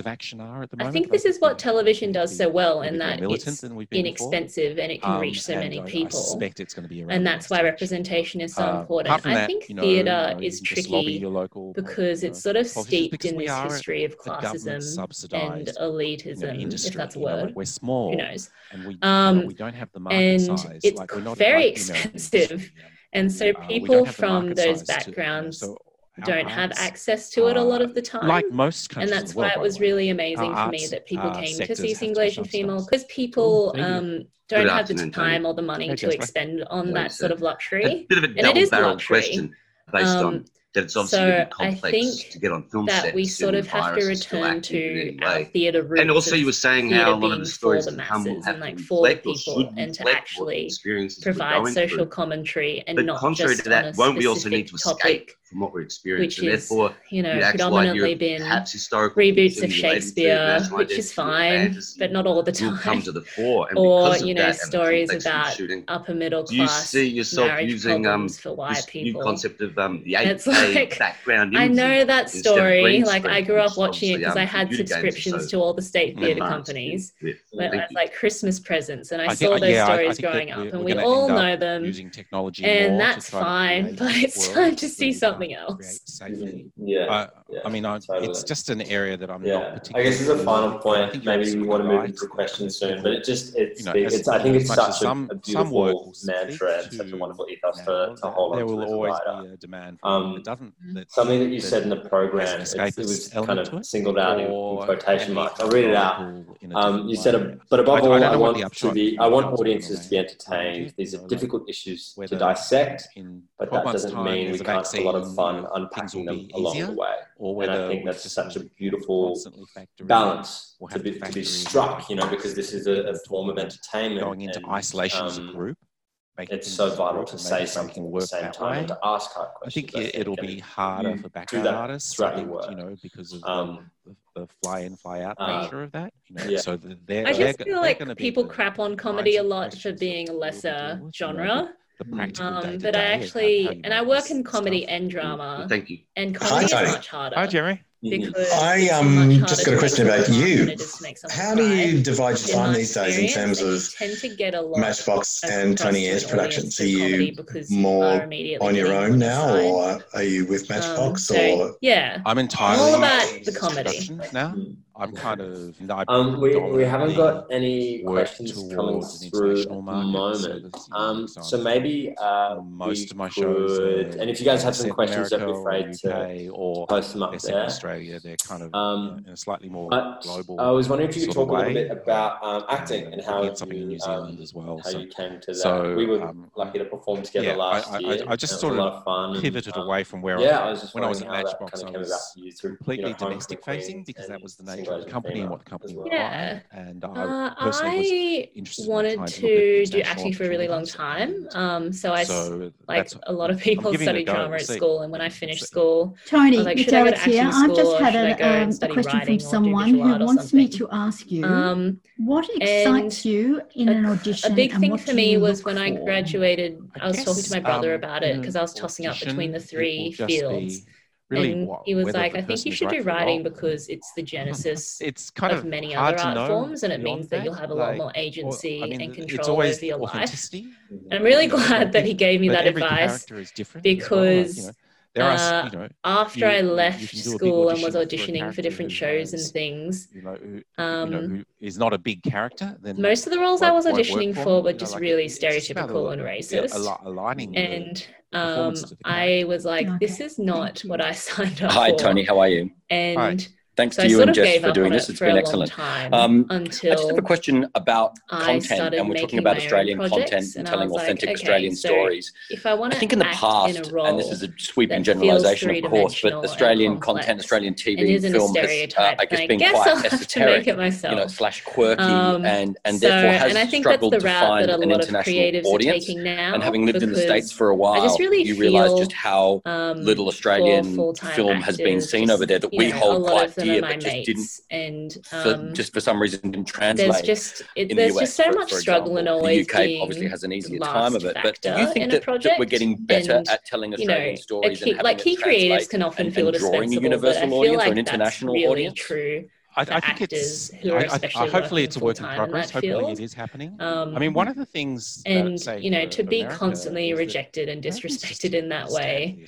the moment, I think this is what television does so well, and that it's inexpensive before. and it can um, reach so many I, people. I suspect it's going to be around and that's why representation is so uh, important. I that, think you know, theater you know, is tricky local, because you know, it's sort of steeped in this history of classism and elitism, industry, if that's a word. we're small. Who knows? And we, um, we don't have the market and size. It's like, very like, expensive. Um, and so um, people uh, from those backgrounds to, so don't have access to it a uh, lot of the time. Like most countries. And that's why it was really amazing for me that people uh, came to see Single Asian Female because people um, don't Good have the time or the money to expend on that sort of luxury. bit of a double-barrelled question based um, on that it's obviously so I complex to get on film that sets. We sort of have to return to our theatre rooms And also, you were saying how a lot of the stories the masses and like for people, and to actually provide social through. commentary and but not contrary just to that, won't we also need to escape? from what we experienced, which is, therefore you know predominantly like been perhaps historical reboots of Shakespeare, which is fine, but not all the time. Come to the fore, or you know that, stories about shooting, upper middle class. You see yourself using um for white this people. new concept of um the eight like, background. I know that story. Like I grew up watching it because um, I had subscriptions so to all the state theatre companies, like Christmas presents, and I saw those stories growing up, and we all know them using technology, and that's fine. But it's time to see something something else. Right. Yeah. Uh, yeah, I mean, I, totally. it's just an area that I'm yeah. not particularly. I guess as a final point, maybe we want to move into questions soon, but it just it's, you know, as, it's I think it's such some, a, a beautiful mantra and such a wonderful ethos to, to hold on There will always be a demand. Um, it doesn't something that you said in the program. It was kind of singled out in quotation marks. I'll read it out. Um, you said, but above all, I want to be. I want audiences to be entertained. These are difficult issues to dissect, but that doesn't mean we can't have a lot of fun unpacking them along the way or and I think that's such a beautiful balance we'll to, be, to, to, be, struck, you know, because this is a, a form of entertainment. Going into and, isolation um, as a um, group. It's so vital to say something at the same time and to ask hard questions. I think, it, will be harder for background artists, I think, you know, because of um, the, the, fly in, fly out uh, nature of that. You know, yeah. so they're, I just they're, feel they're like people crap on comedy a lot for being a lesser genre the practical um, But I actually, and I work in comedy stuff. and drama. Thank you. And comedy Hi. is much harder. Hi, Jerry. Because I um, just got a question about you. How do you divide your time these days in terms of tend to get a lot Matchbox and Tony Ayres productions? Are you more on your own now, or are you with um, Matchbox? Um, so, or yeah, I'm entirely all about the comedy now. Hmm. I'm kind of um, we, we haven't got any questions coming through at the moment. Um, so maybe uh, most of my shows, could, and if you guys have some questions, don't be afraid to, or post them up there. Australia, they're kind of um, in a slightly more global. I was wondering if you could talk a little bit about um, acting and how something you, in New um, Zealand as well. How so, you came to that? So, we were um, lucky to perform together yeah, last I, I, year. I, I just sort of, of pivoted and, away from where yeah, I was when I was in Matchbox. I was completely domestic facing because that was the nature the company and what the company well. yeah. And uh, personally I, wanted in to, do acting for a really long time. Um, so I, so like a lot of people, studied drama at school. And when I finished school, Tony, like, should I here. I've just had a, um, a question from someone who wants me to ask you um, what excites you in a, an audition? A big thing for me was when I graduated, I was talking to my brother about it because I was tossing up between the three fields really and what, he was like i think you should do writing because it's the genesis it's kind of, of many other art forms and it means that, you'll have a lot like, more agency or, I mean, and control over your life. and i'm really glad that he gave me that advice because well, like, you know, there are, uh, you know, after you, I left school and was auditioning for, for different shows and things, you know, who, um, you know, um, who is not a big character. Then most of the roles I was auditioning for were just really stereotypical and racist. Aligning and um, I was like, okay. this is not what I signed up Hi, for. Hi, Tony. How are you? And. Hi Thanks so to you and Jess for doing this. It's been excellent. Um, until I just have a question about content, and we're talking about Australian content and, telling authentic okay, Australian so stories. If I want to, I think in the past, in and this is a sweeping generalisation, of course, but Australian content, Australian TV, and film has, uh, I guess, been quite I'll esoteric, you know, slash quirky, and and therefore has struggled to find an international audience. And having lived in the states for a while, you realise just how little Australian film has been seen over there that we hold quite some just of my mates, and um, for, just for some reason didn't translate. There's just it, there's the US, just so for, much for struggle and always. The UK obviously has an easier time of it, but do you think that, that, we're getting better and, at telling Australian you know, stories? Key, like key creatives can often and, feel and drawing a universal audience like or an international really audience. True. I, I think it's I, I, hopefully it's a work in progress. Hopefully field. it is happening. Um, I mean, um, one of the things and you know to be America constantly rejected and disrespected in that way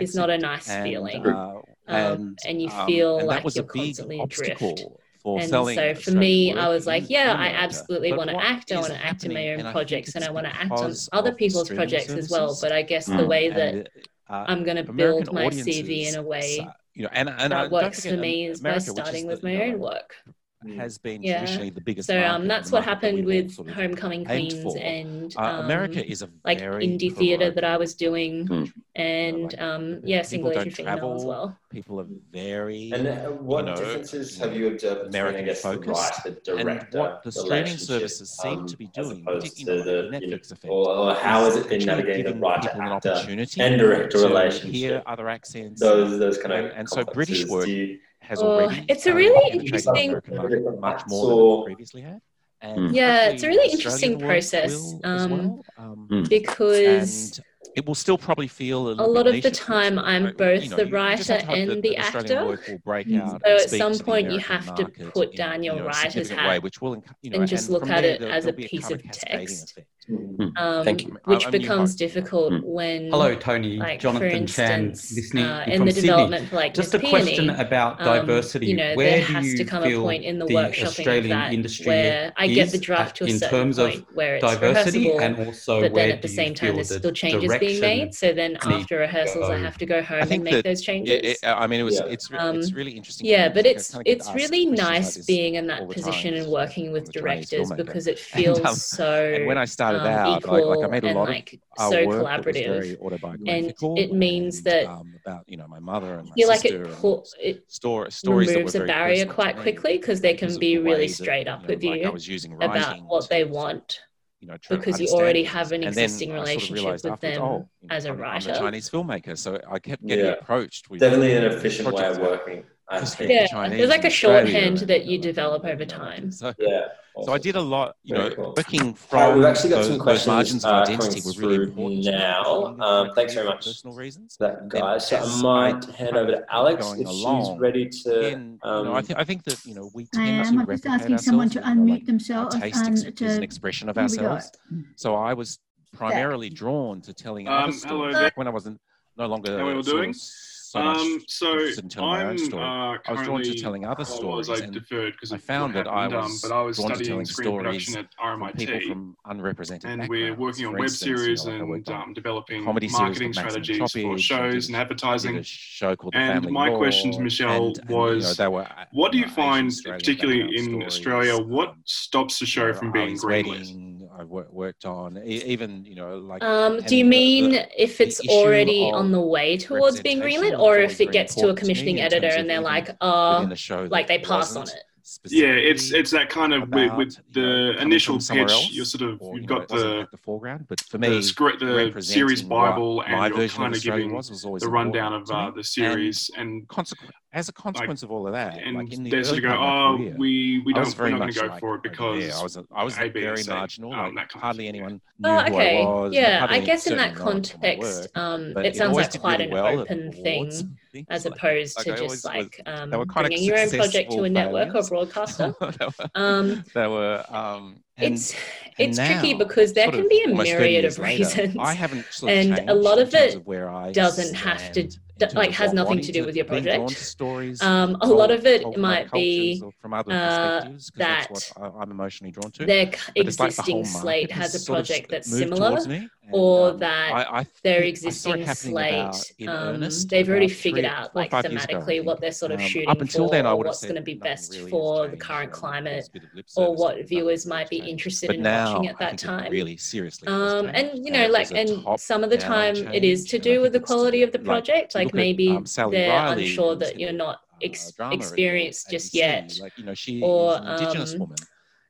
is not a nice and, feeling. Uh, um, and, and you feel like you're constantly obstacle. adrift and so for me, I was like, yeah, I absolutely want to act. I want to act in my own projects, and I want to act on other people's projects services. as well. But I guess mm. the way that and, uh, I'm going to build my CV in a way you know, and, and that uh, works forget, for me is America, by starting with my own work. Mm. has been yeah. traditionally the biggest. So um, that's what happened with sort of Homecoming Queens and um, uh, America um, is a like indie theatre that I was doing, mm. and um, yeah, single issue travel as well. People are very. And uh, what you know, differences have you observed American between, focused the, director, and what the, streaming services seem um, to be doing, particularly to the Netflix effect, or, how is it been navigating the right actor an opportunity and director relationship? Hear other accents, those those kind of and so British work has oh, already. Hmm. It's a really interesting. Much more so, than previously had. And yeah, it's a really Australian interesting process um, well, um, hmm. because it will still probably feel a, a lot of the time. I'm both you know, the writer and the actor. So at some point, you have to put down your you know, writer's hat way, which will, you know, and just and look at there, it as a piece a of text. Mm. mm. Um, Thank you. Which I'm becomes difficult mm. when. Hello, Tony. Like, Jonathan instance, Chan, listening uh, in from the Sydney. development for like just a question about um, diversity. Um, you know, where there has to come a point in the, the workshopping that industry where I get the draft to a certain terms point of where it's diversity and also but then at the same time there's still changes being made. So then after rehearsals, I have to go home and make that, those changes. Yeah, it, I mean, it was yeah. it's um, it's really interesting. Yeah, but it's it's really nice being in that position and working with directors because it feels um, so. When I started started um, out like, like I made a lot like, of so collaborative very autobiographical and it means and, that um, about you know my mother and my like it, pull, it story, stories removes a barrier quite quickly because they can be really straight that, up you know, with like you I was using about what they want. You know, because you already have an existing relationship sort of with them oh, as a I'm, writer. I'm a Chinese filmmaker, so I kept getting yeah. approached. With Definitely an efficient way of working. I speak Yeah, Chinese there's like a shorthand that you develop over time. So, Yeah. so I did a lot, you Very know, cool. working All right, from we've actually got those, some those questions margins of uh, identity coming were really through important. now. Um, thanks career very for much. Personal reasons. That guy. So I might I hand over to Alex going if she's ready to. Again, you know, I Um, think I think that you know we I tend am. to I'm just asking someone ourselves. to you know, like unmute themselves our taste and ex- is an expression of Here we go. ourselves. So I was primarily drawn to telling Um, hello stories when I wasn't no longer How are you so um, much so in telling I'm, my own uh, story. Uh, I was drawn to telling other oh, stories. I, deferred I found that I um, was um, but I was drawn to telling stories at RMIT, people from unrepresented and we're working on web instance, series you know, and um, developing comedy marketing strategies for shows and advertising. A show called and my Law, question to Michelle and, and, was, you know, were, what do you find, particularly in Australia, what um, stops a show from being greenlit? I've worked on. E- even you know, like. Um, do you mean the, the, if it's already on the way towards being greenlit, or if it gets to a commissioning to editor and they're like, "Oh, the like they pass on it." Yeah, it's it's that kind of about, with, the you know, initial pitch. Else, you're sort of or, you've you know, got the, the, foreground, but for me, the, the series bible, and you're kind of giving was, was the rundown of uh, the series, and, and consequently, as a consequence like, of all of that, and like in the there's to go, oh, career, we, we don't, we're not going to go like, for it because yeah, I was, a, I was a very marginal. Um, like, hardly anyone knew oh, okay. who I was. Yeah, I guess in that context, um, it, sounds like quite an well open thing as opposed to just like um, bringing your own project to a network or broadcaster. they were. Um, um, it's it's tricky because there can be a myriad of reasons. I haven't and a lot of it doesn't have to like has nothing to do with your project. Stories um, a lot of it might be from other uh, perspectives uh, that I'm emotionally drawn to. Their existing like the slate has a project that's similar, and, or um, that I, I their existing slate, um, they've already figured three, out like thematically ago, what they're sort of um, shooting up until for, then, I what's going to be best really for the current climate, or what viewers might be interested but in now, watching at that time. Really seriously, um, and you know, like, and some of the time change, it is to do with the quality of the project. Like, maybe they're unsure that you're not experienced just yet, you know, or indigenous um, woman,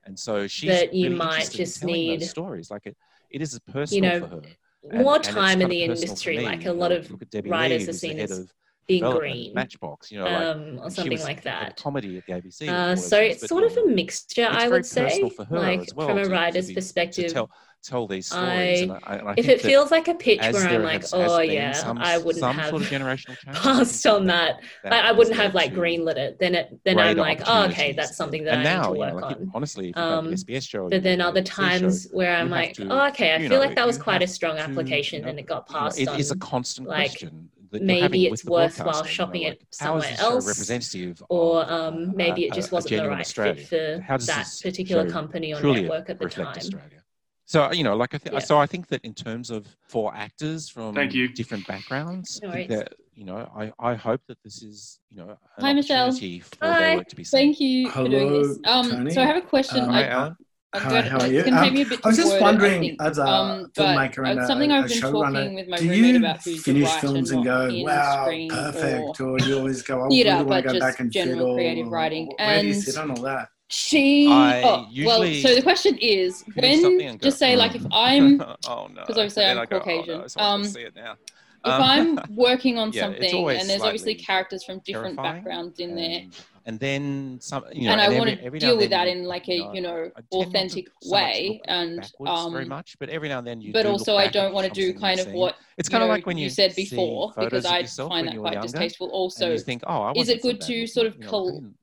and so she that you might just need stories like it it is personal you know, for her. And, more time and in the industry, like a lot of writers are seen as being green matchbox you know um, or something like that. comedy at the abc uh, so it's sort of a mixture i would say like well, from a writer's to, perspective. to tell, tell, these stories I, and I, and I if it feels like a pitch where i'm like has, oh has yeah some, i wouldn't have sort of generational passed on that, that. I, I, wouldn't have like greenlit it. Then it then i'm like oh, okay that's something that and i now, need to work on. honestly sbs um, show but then other times where i'm like oh, okay i feel like that was quite a strong application and it got passed it's a constant question maybe it's worthwhile shopping like, it somewhere else, representative or um, maybe uh, it just a, wasn't a the right Australia. fit for that particular company or network at the time. Australia? So uh, you know, like I think, yeah. so I think that in terms of four actors from Thank you. different backgrounds, no that you know, I, I hope that this is you know an Hi, opportunity Michelle. for Hi. their work to be seen. Thank you Hello, for doing this. Um, so I have a question. Um, I, I'm Hi, how are you? Um, I was just wondering, as uh, um, a um, filmmaker and something a, I've a been talking with my do you about finish films and, go, wow, perfect, or, or, you always go, oh, theater, really want to go back and general creative writing. Or, and where do you sit on all that? She. Oh, well, so the question is, when just say like if I'm, oh no, because obviously I'm go, Caucasian. Oh, no, um. If I'm working on something, and there's obviously characters from different backgrounds in there and then some you know and, and i want to deal with that in like a you know, authentic way so and um very much but every now and then you but also i don't want to do kind of what it's kind of like when you, said before because i find that quite distasteful also. think oh is it good to sort of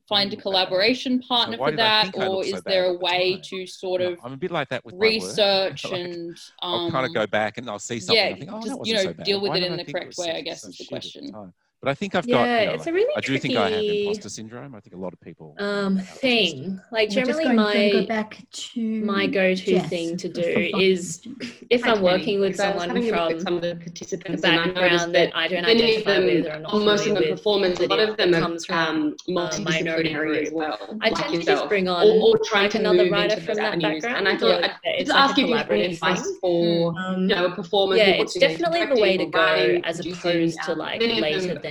find a collaboration partner for that or is there a way to sort of i'm a bit like that with research and i'll kind of um, go back and i'll see something yeah oh, just you know deal with it in the correct way i guess is the question. But I think I've yeah, got. Yeah, you know, it's like, a really. I do tricky... think I have imposter syndrome. I think a lot of people. Um, thing like We're generally my go back to my go-to thing to do is if I'm working with someone from some of the participants the background that, that I don't identify them, with or not most of the performance, a lot of them comes from um, uh, multidisciplinary as well. I tend to just bring on or, try to another writer from that background, and I thought I'd just ask if you have advice for mm. you know a performance. Yeah, it's definitely the way to go as opposed to like later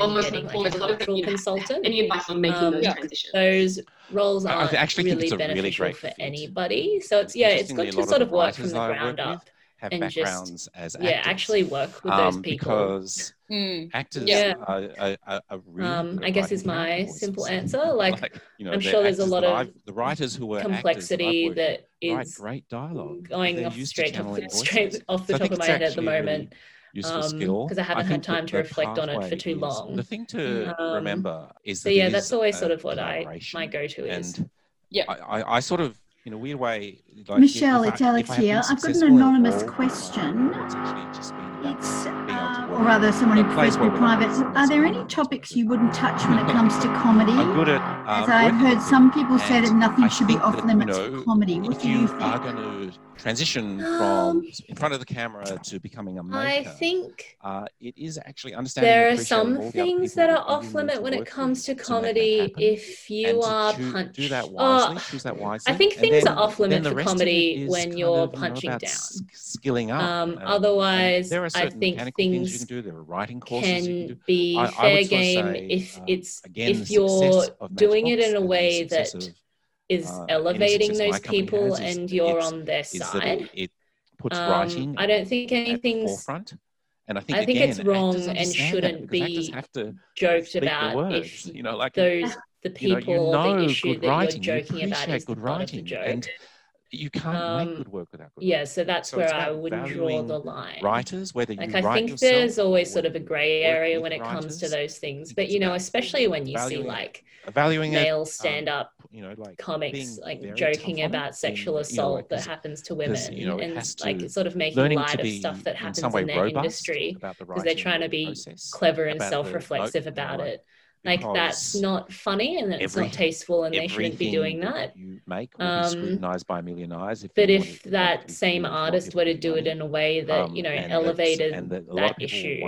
consultant. Any advice on making Um, those Yeah. transitions? Those roles I- I aren't actually think really it's a really beneficial great for fit. anybody. So it's yeah, it's Interestingly, good to sort of of work from the I work ground with up Have and just backgrounds as yeah, actually work with those um, people. because Mm. actors Yeah. are, are, are, are really Um, I guess is my character simple answer. Like, you know, I'm sure there's a lot of the writers who were complexity actors that, I've worked that with write is great dialogue. going off used straight off, straight off the So I top of my head at the actually really moment useful um, skill because I haven't I had time to reflect on it for too is, long. The thing to um, remember is that so yeah, that's always sort of what I my go-to is. And yeah, I, I, I sort of in a weird way. Like, Michelle, if, if it's I, Alex here. I've got an anonymous question it's, uh, or rather someone who prefers to be private. Are there any topics you wouldn't touch when it comes to comedy? At, um, As I've heard some people say that nothing I should be off that, limits you know, for comedy. What do you, you think? are going to transition um, from in front of the camera to becoming a maker, I think uh, it is actually understanding. There are some things that are off limit when it comes to comedy. To if you are punching, uh, wisely. I think things then, are off limit the for comedy when you're punching down, skilling up. Um, uh, otherwise, there are certain I think mechanical things, things you can do. There are writing courses you can do. Be I, fair I game say, if um, it's again, if you're doing it in a way that of, is uh, elevating those people has, and you're on their side. It, puts um, writing. I don't think anything's forefront. And I think, I think again, it's wrong and shouldn't be have to joked about if you know, like those the people you know, you know the issue that you're joking about is good writing. And you can't um, make good work without good. Yeah, so that's so where I would draw the line. Writers, whether you like, I think there's always sort of a grey area when it writers, comes to those things. But you know, especially when you see like valuing male stand-up, um, you know, like comics like joking about sexual assault you know, that happens to women, you know, and to, like sort of making light of stuff that happens in, in their industry because the they're trying to be process, clever and self-reflexive about it like that's not funny and it's not tasteful and they shouldn't be doing that. You make will um, scrutinized by a million eyes. If but if that same artist were to do it in a way that um, you know elevated and that, that issue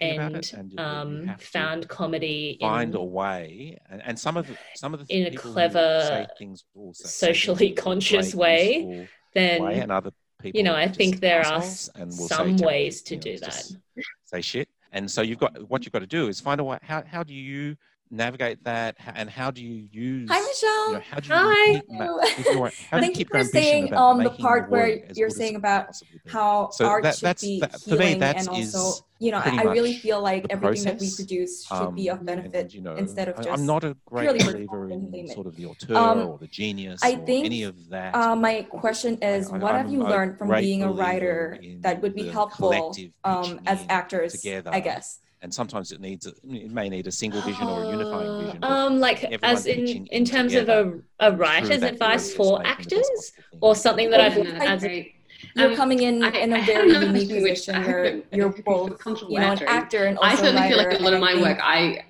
and, and um, found comedy, find in, a way, and, and, some of some of the in a clever, things socially conscious way, then way and other people, you know, I think there are some ways to do that. Say shit and so you've got what you've got to do is find out how, how do you navigate that and how do you use hi michelle. you know, how do you hi. keep, you are, thank do you, you for saying on um, the part where you're saying about how so art that, should that's, be that, for me that's and also you know i really feel like everything process. that we produce should um, be of benefit and, and, you know, instead of just i'm not a great believer in sort of the auteur um, or the genius i think any of that. uh, my question is I, what I'm have you learned from being a writer that would be helpful um, as actors i guess? and sometimes it needs it may need a single vision or a unifying uh, vision. Um, like as in in terms of a, a writer's advice for actors, or something that I've learned as you're um, coming in I, in a very unique position where you're both, you know, an actor and also I certainly feel like a lot of my work, I,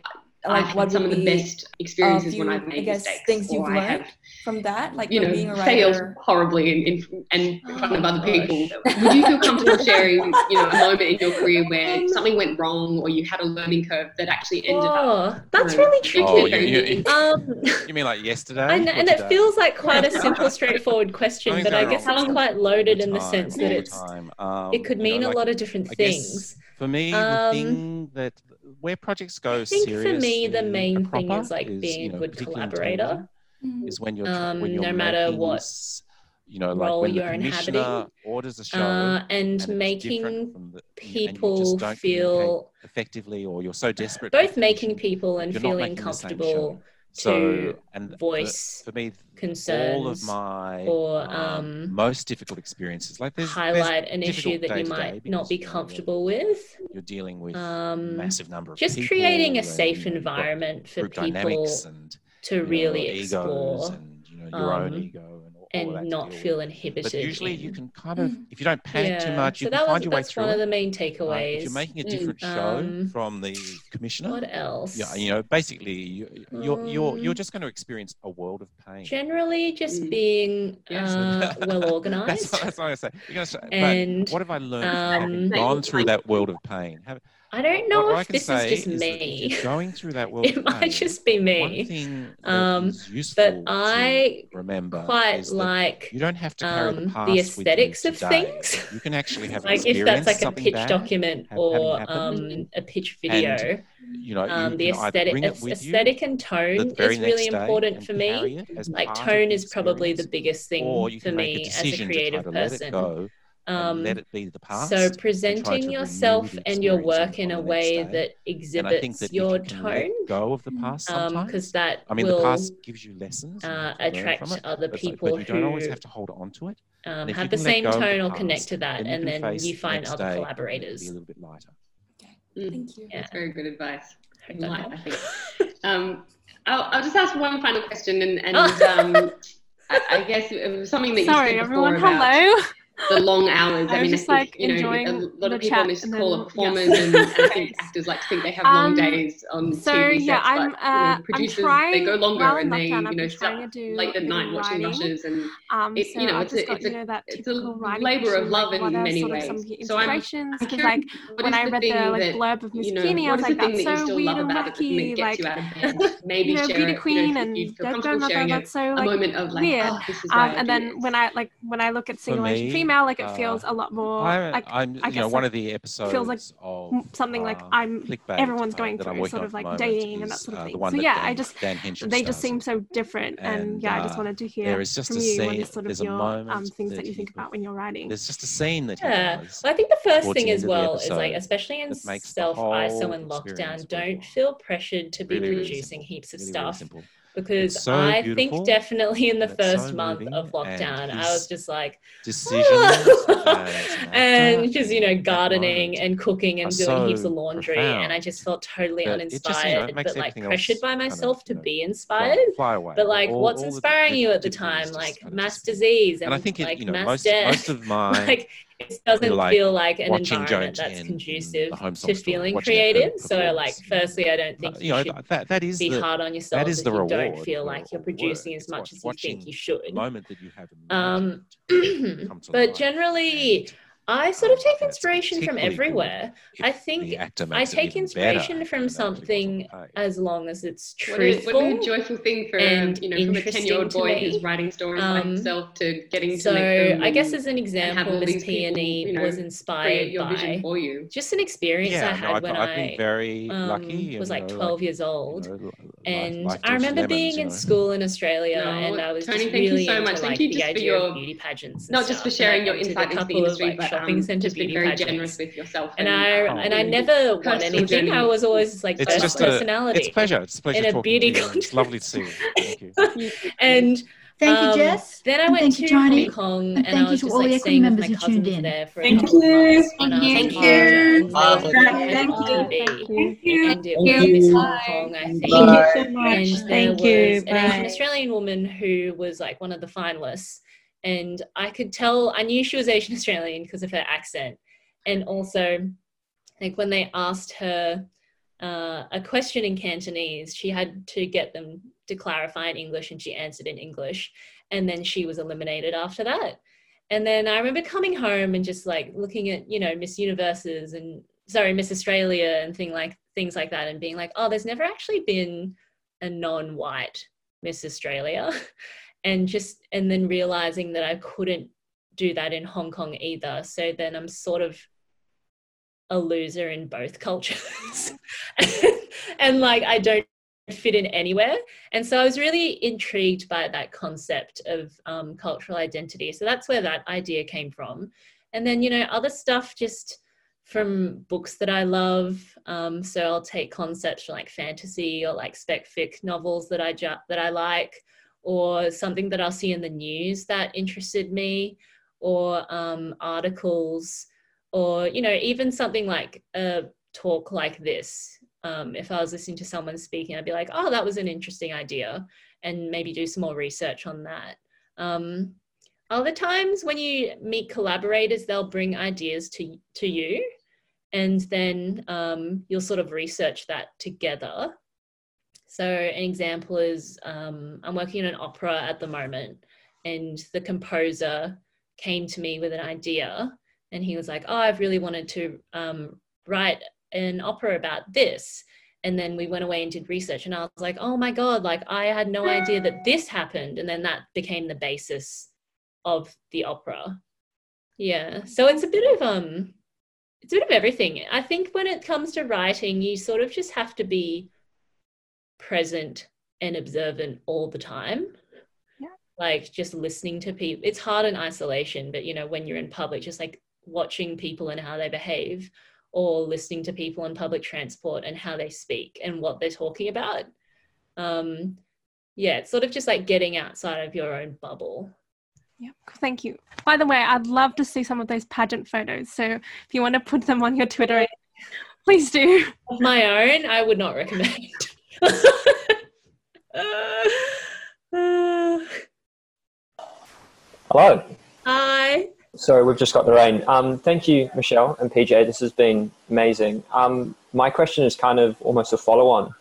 like I've had some of the best experiences when I've made mistakes, things you've learned? from that? Like you know, being fails writer? horribly in, in, in front of other oh, people. Would you feel comfortable sharing, you know, a moment in your um, career where something went wrong or you had a learning curve that actually ended up? Oh, that's really tricky. Oh, you, you, um, you, mean like yesterday? And, and it feels like quite a simple, straightforward question, but I guess it's quite loaded in the sense that it's um, it could mean know, like, a lot of different I things. For me, the um, thing that where projects go, I think for me the main thing is like is, being a good collaborator. Mm. is when you're um, when you're no matter what you know like when the commissioner orders a show uh, and, and, making the, people and feel effectively or you're so desperate both making people and feeling comfortable so, and voice for, for me concerns all of my or um, um, most difficult experiences like this highlight an issue that you might not be comfortable you're, with you're dealing with um, massive number of just creating a safe environment for people and to your really explore and you know, your um, own ego and, all, and all not feel inhibited. But usually, in, you can kind of if you don't panic yeah. too much, you so can find your way through. That's one of the main takeaways. Uh, if you're making a mm, different mm, show um, from the commissioner, what else? Yeah, you know, basically, you, are you're, um, you're you're just going to experience a world of pain. Generally, just mm. being uh, well organized. that's, what, that's what I say. You're gonna say and what have I learned? Um, gone through that world of pain. Have, I don't know what if this is just is me. Going through that world, it might just be me. Um, but I remember quite like you don't have to carry um, the, the, aesthetics of things. You can actually have like if that's like a pitch document or um, a pitch video. And, you know, you um, the aesthetic, aesthetic and tone is really important for me. Like tone is probably the biggest thing for me as a creative person. Um, let it be the past. So presenting and yourself and your work in a way day. that exhibits that your you tone. go of the past because um, that I mean, will, the past gives you lessons. Uh, attract it, other people like, but you don't always have to hold on to it. Um, have the same tone the or connect to that, and then, then you find other day, collaborators. Be a little bit lighter. Okay, mm. thank you. Yeah. That's very good advice. Light, I think. um, I'll, I'll, just ask one final question, and, and um, I, I, guess it was something that you sorry, everyone. About, hello the long hours. I, I mean, just, I like, you know, enjoying a lot of people on this call are performers, yes. and I think actors like to think they have long Um, days on so TV sets. yeah, I'm but, uh, you know, I'm producers trying they go longer in and they lockdown, you know been sit trying to do late at night watching rushes and Um, it, so you know I've it's just a, got, it's you know, that it's a labor of love like, in many ways. So I'm? Because like when I read the like blurb of Miss you I was like, that's so weird and about it, the thing wacky. Like of? Maybe share it, queen you know, if and dead grandmother. a, That's so a like moment of like, weird. this is why I and then when I like when I look at single female, like it uh, feels a lot more I, like I'm, I you know, guess one like of the episodes feels like of m- something like uh, I'm clickbait, everyone's uh, going that I'm through, sort of like moment dating and that sort of uh, thing. one So yeah, Dan, I just Dan they just seem so different, and, And, yeah, I just uh, wanted to hear there is just from a you what scene- is sort of your um, things that that you think about when you're writing. There's just a scene that Yeah. Well, I think the first thing as end of the well is like, especially in that self ISO and lockdown, don't feel pressured to be Really, really producing heaps of Really, really stuff. Because so I beautiful, think definitely in the it's so first month of lockdown, I was just like, Decisions as an actor and just you know gardening and cooking and doing heaps of laundry, and I just felt totally that it just, you know, uninspired, but like pressured by kind of, myself to be inspired. fly away. But like, All- what's all inspiring you at the time? Like mass disease and, And I think it, like you know, mass most death. most of my like it doesn't like feel like an environment that's 10 conducive to feeling creative. So like, firstly, I don't think you you, know should that that is be the hard on yourself that is if the you reward don't feel like you're the work. producing as much wa- as you think you should. the moment that you have Um, imagined come to but life. generally, I sort of um, take inspiration from everywhere. I think I take even better inspiration from than actually what's on something as long as it's What a, truthful. what a joyful thing for and you know from a ten year old boy who's writing stories by Um, himself to getting so to make them. I guess as an and have example, all Miss these people, Peony you know, was inspired your vision by for you. just an experience I Yeah, no, had I've, when I've I been very um, lucky. was and, like you know, 12 years old. you know, li- and like I George remember Lemons, being you in know. school in Australia, No, and I was Tony, just thank you really so into much. like Thank you the just for idea your- of beauty pageants. And Not just for stuff, and sharing your went to insight into the couple of industry, like but shopping um, centre just being beauty very pageants. generous with yourself. and I Oh, and I never won anything. journey. I was always like It's best just a, personality. it's a pleasure. It's a pleasure in a beauty to you. It's lovely to see you. Thank you. and Thank you, um, Jess. Then I And went thank to you, Tony. Hong Kong, And and, thank I you was to just all the like equity staying with members my who tuned cousins in. there for Thank a couple you. of months when I was Thank in you. Australia, and Bye. they Thank were you. on TV, Thank you. and it Thank was Miss you. Hong Kong, I think. Thank you so much. And there Thank was you. an Asian Bye. Australian woman who was like one of the finalists, and I could tell I knew she was Asian Australian because of her accent, and also like when they asked her uh, a question in Cantonese, she had to get them to clarify in English, and she answered in English, and then she was eliminated after that. And then I remember coming home and just like looking at you know Miss Universes and sorry Miss Australia and thing like things like that, and being like, oh, there's never actually been a non-white Miss Australia, and just and then realizing that I couldn't do that in Hong Kong either. So then I'm sort of a loser in both cultures and like i don't fit in anywhere. And so i was really intrigued by that concept of um, cultural identity. So that's where that idea came from. And then you know other stuff just from books that i love um, so i'll take concepts from like fantasy or like spec fic novels that i ju- that i like or something that i'll see in the news that interested me or um, articles or you know even something like a talk like this um, if i was listening to someone speaking i'd be like oh that was an interesting idea and maybe do some more research on that. Um, other times when you meet collaborators they'll bring ideas to, to you and then um, you'll sort of research that together. So an example is um, i'm working on an opera at the moment and the composer came to me with an idea and he was like, "Oh, I've really wanted to um, write an opera about this." And then we went away and did research, and I was like, "Oh my god! Like I had no idea that this happened." And then that became the basis of the opera. Yeah, so it's a bit of um, it's a bit of everything. I think when it comes to writing, you sort of just have to be present and observant all the time yeah. like just listening to people it's hard in isolation but you know when you're in public just like watching people and how they behave or listening to people in public transport and how they speak and what they're talking about um yeah it's sort of just like getting outside of your own bubble Yeah, thank you. By the way, I'd love to see some of those pageant photos. So if you want to put them on your Twitter, please do. of my own i would not recommend Hello. Hi. Sorry, we've just got the rain. Um, thank you, Michelle and PJ. This has been amazing. Um, my question is kind of almost a follow on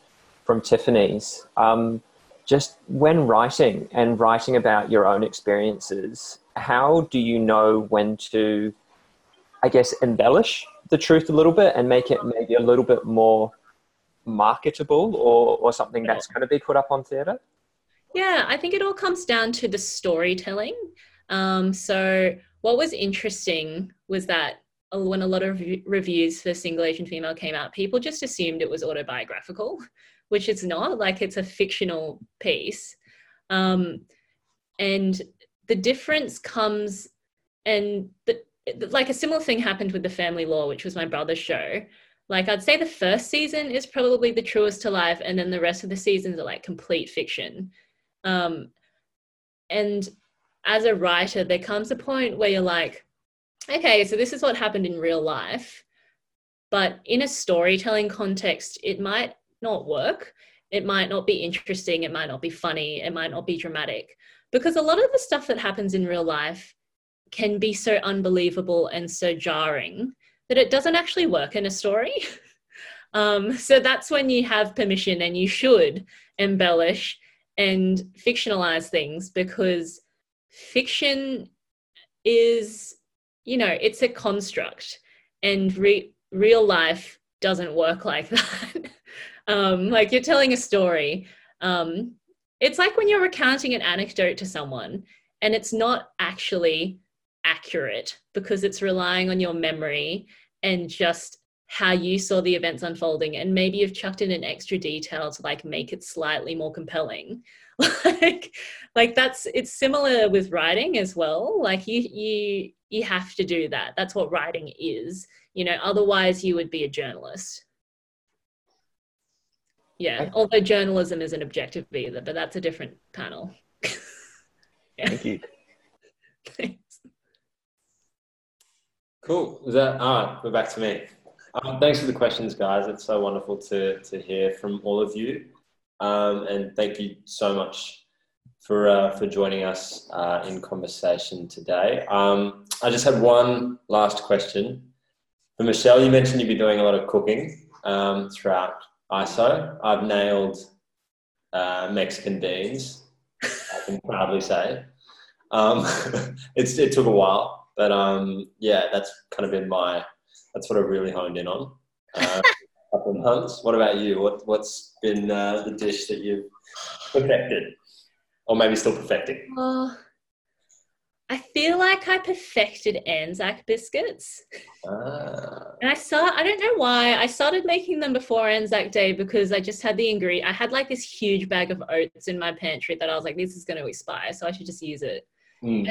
from Tiffany's. Um, just when writing and writing about your own experiences, how do you know when to, I guess, embellish the truth a little bit and make it maybe a little bit more marketable or, or something that's going to be put up on theatre? Yeah, I think it all comes down to the storytelling. Um, so, what was interesting was that uh, when a lot of reviews for Single Asian Female came out, people just assumed it was autobiographical, which it's not. Like, it's a fictional piece. Um, and the difference comes, and the, like a similar thing happened with The Family Law, which was my brother's show. Like, I'd say the first season is probably the truest to life, and then the rest of the seasons are like complete fiction. Um, and as a writer, there comes a point where you're like, okay, so this is what happened in real life. But in a storytelling context, it might not work. It might not be interesting. It might not be funny. It might not be dramatic. Because a lot of the stuff that happens in real life can be so unbelievable and so jarring that it doesn't actually work in a story. um, so that's when you have permission and you should embellish and fictionalize things because fiction is you know it's a construct and re- real life doesn't work like that. Um, like you're telling a story. Um, it's like when you're recounting an anecdote to someone and it's not actually accurate because it's relying on your memory and just how you saw the events unfolding and maybe you've chucked in an extra detail to like make it slightly more compelling. Like like that's it's similar with writing as well. Like you you you have to do that. That's what writing is. You know otherwise you would be a journalist. Yeah although journalism isn't objective either but that's a different panel. Yeah. thank you. Thanks. cool. Is that all right we're back to me um, thanks for the questions guys it's so wonderful to to hear from all of you um, and thank you so much for uh, for joining us uh, in conversation today. Um, I just had one last question for Michelle. You mentioned you'd be doing a lot of cooking um, throughout ISO. I've nailed uh, Mexican beans. I can proudly say. Um, it took a while, but um, yeah, that's kind of been my that's what I've really honed in on. Uh, couple of months. What about you? What what's been uh, the dish that you've perfected, or maybe still perfecting? Well, I feel like I perfected Anzac biscuits. Ah. And I saw I don't know why I started making them before Anzac Day because I just had the ingredient. I had like this huge bag of oats in my pantry that I was like, this is going to expire, so I should just use it. Mm.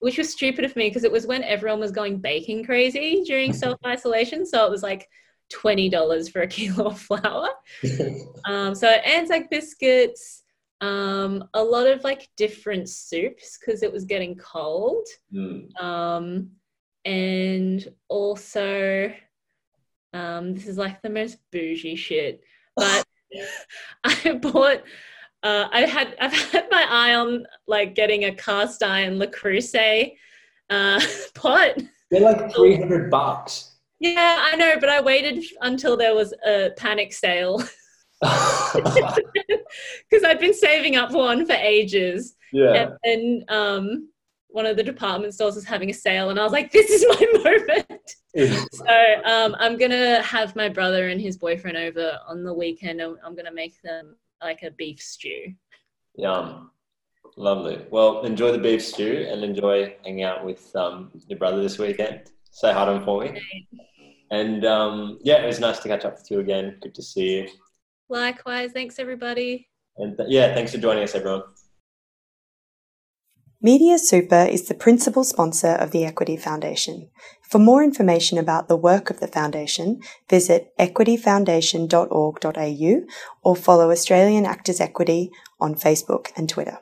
Which was stupid of me because it was when everyone was going baking crazy during self isolation. So it was like twenty dollars for a kilo of flour. um, so Anzac biscuits, um, a lot of like different soups because it was getting cold, mm. um, and also um, this is like the most bougie shit, but I bought. Uh, I had I've had my eye on like getting a cast iron Le Creuset uh, pot. They're like three hundred bucks. Yeah, I know, but I waited until there was a panic sale because I'd been saving up for one for ages. Yeah. And then um, one of the department stores was having a sale, and I was like, "This is my moment." so um, I'm gonna have my brother and his boyfriend over on the weekend, and I'm gonna make them like a beef stew. Yum. Lovely. Well, enjoy the beef stew and enjoy hanging out with um, your brother this weekend. Say hi to him for me. And um, yeah, it was nice to catch up with you again. Good to see you. Likewise. Thanks, everybody. And th- yeah, thanks for joining us, everyone. Media Super is the principal sponsor of the Equity Foundation. For more information about the work of the Foundation, visit equityfoundation.org.au or follow Australian Actors Equity on Facebook and Twitter.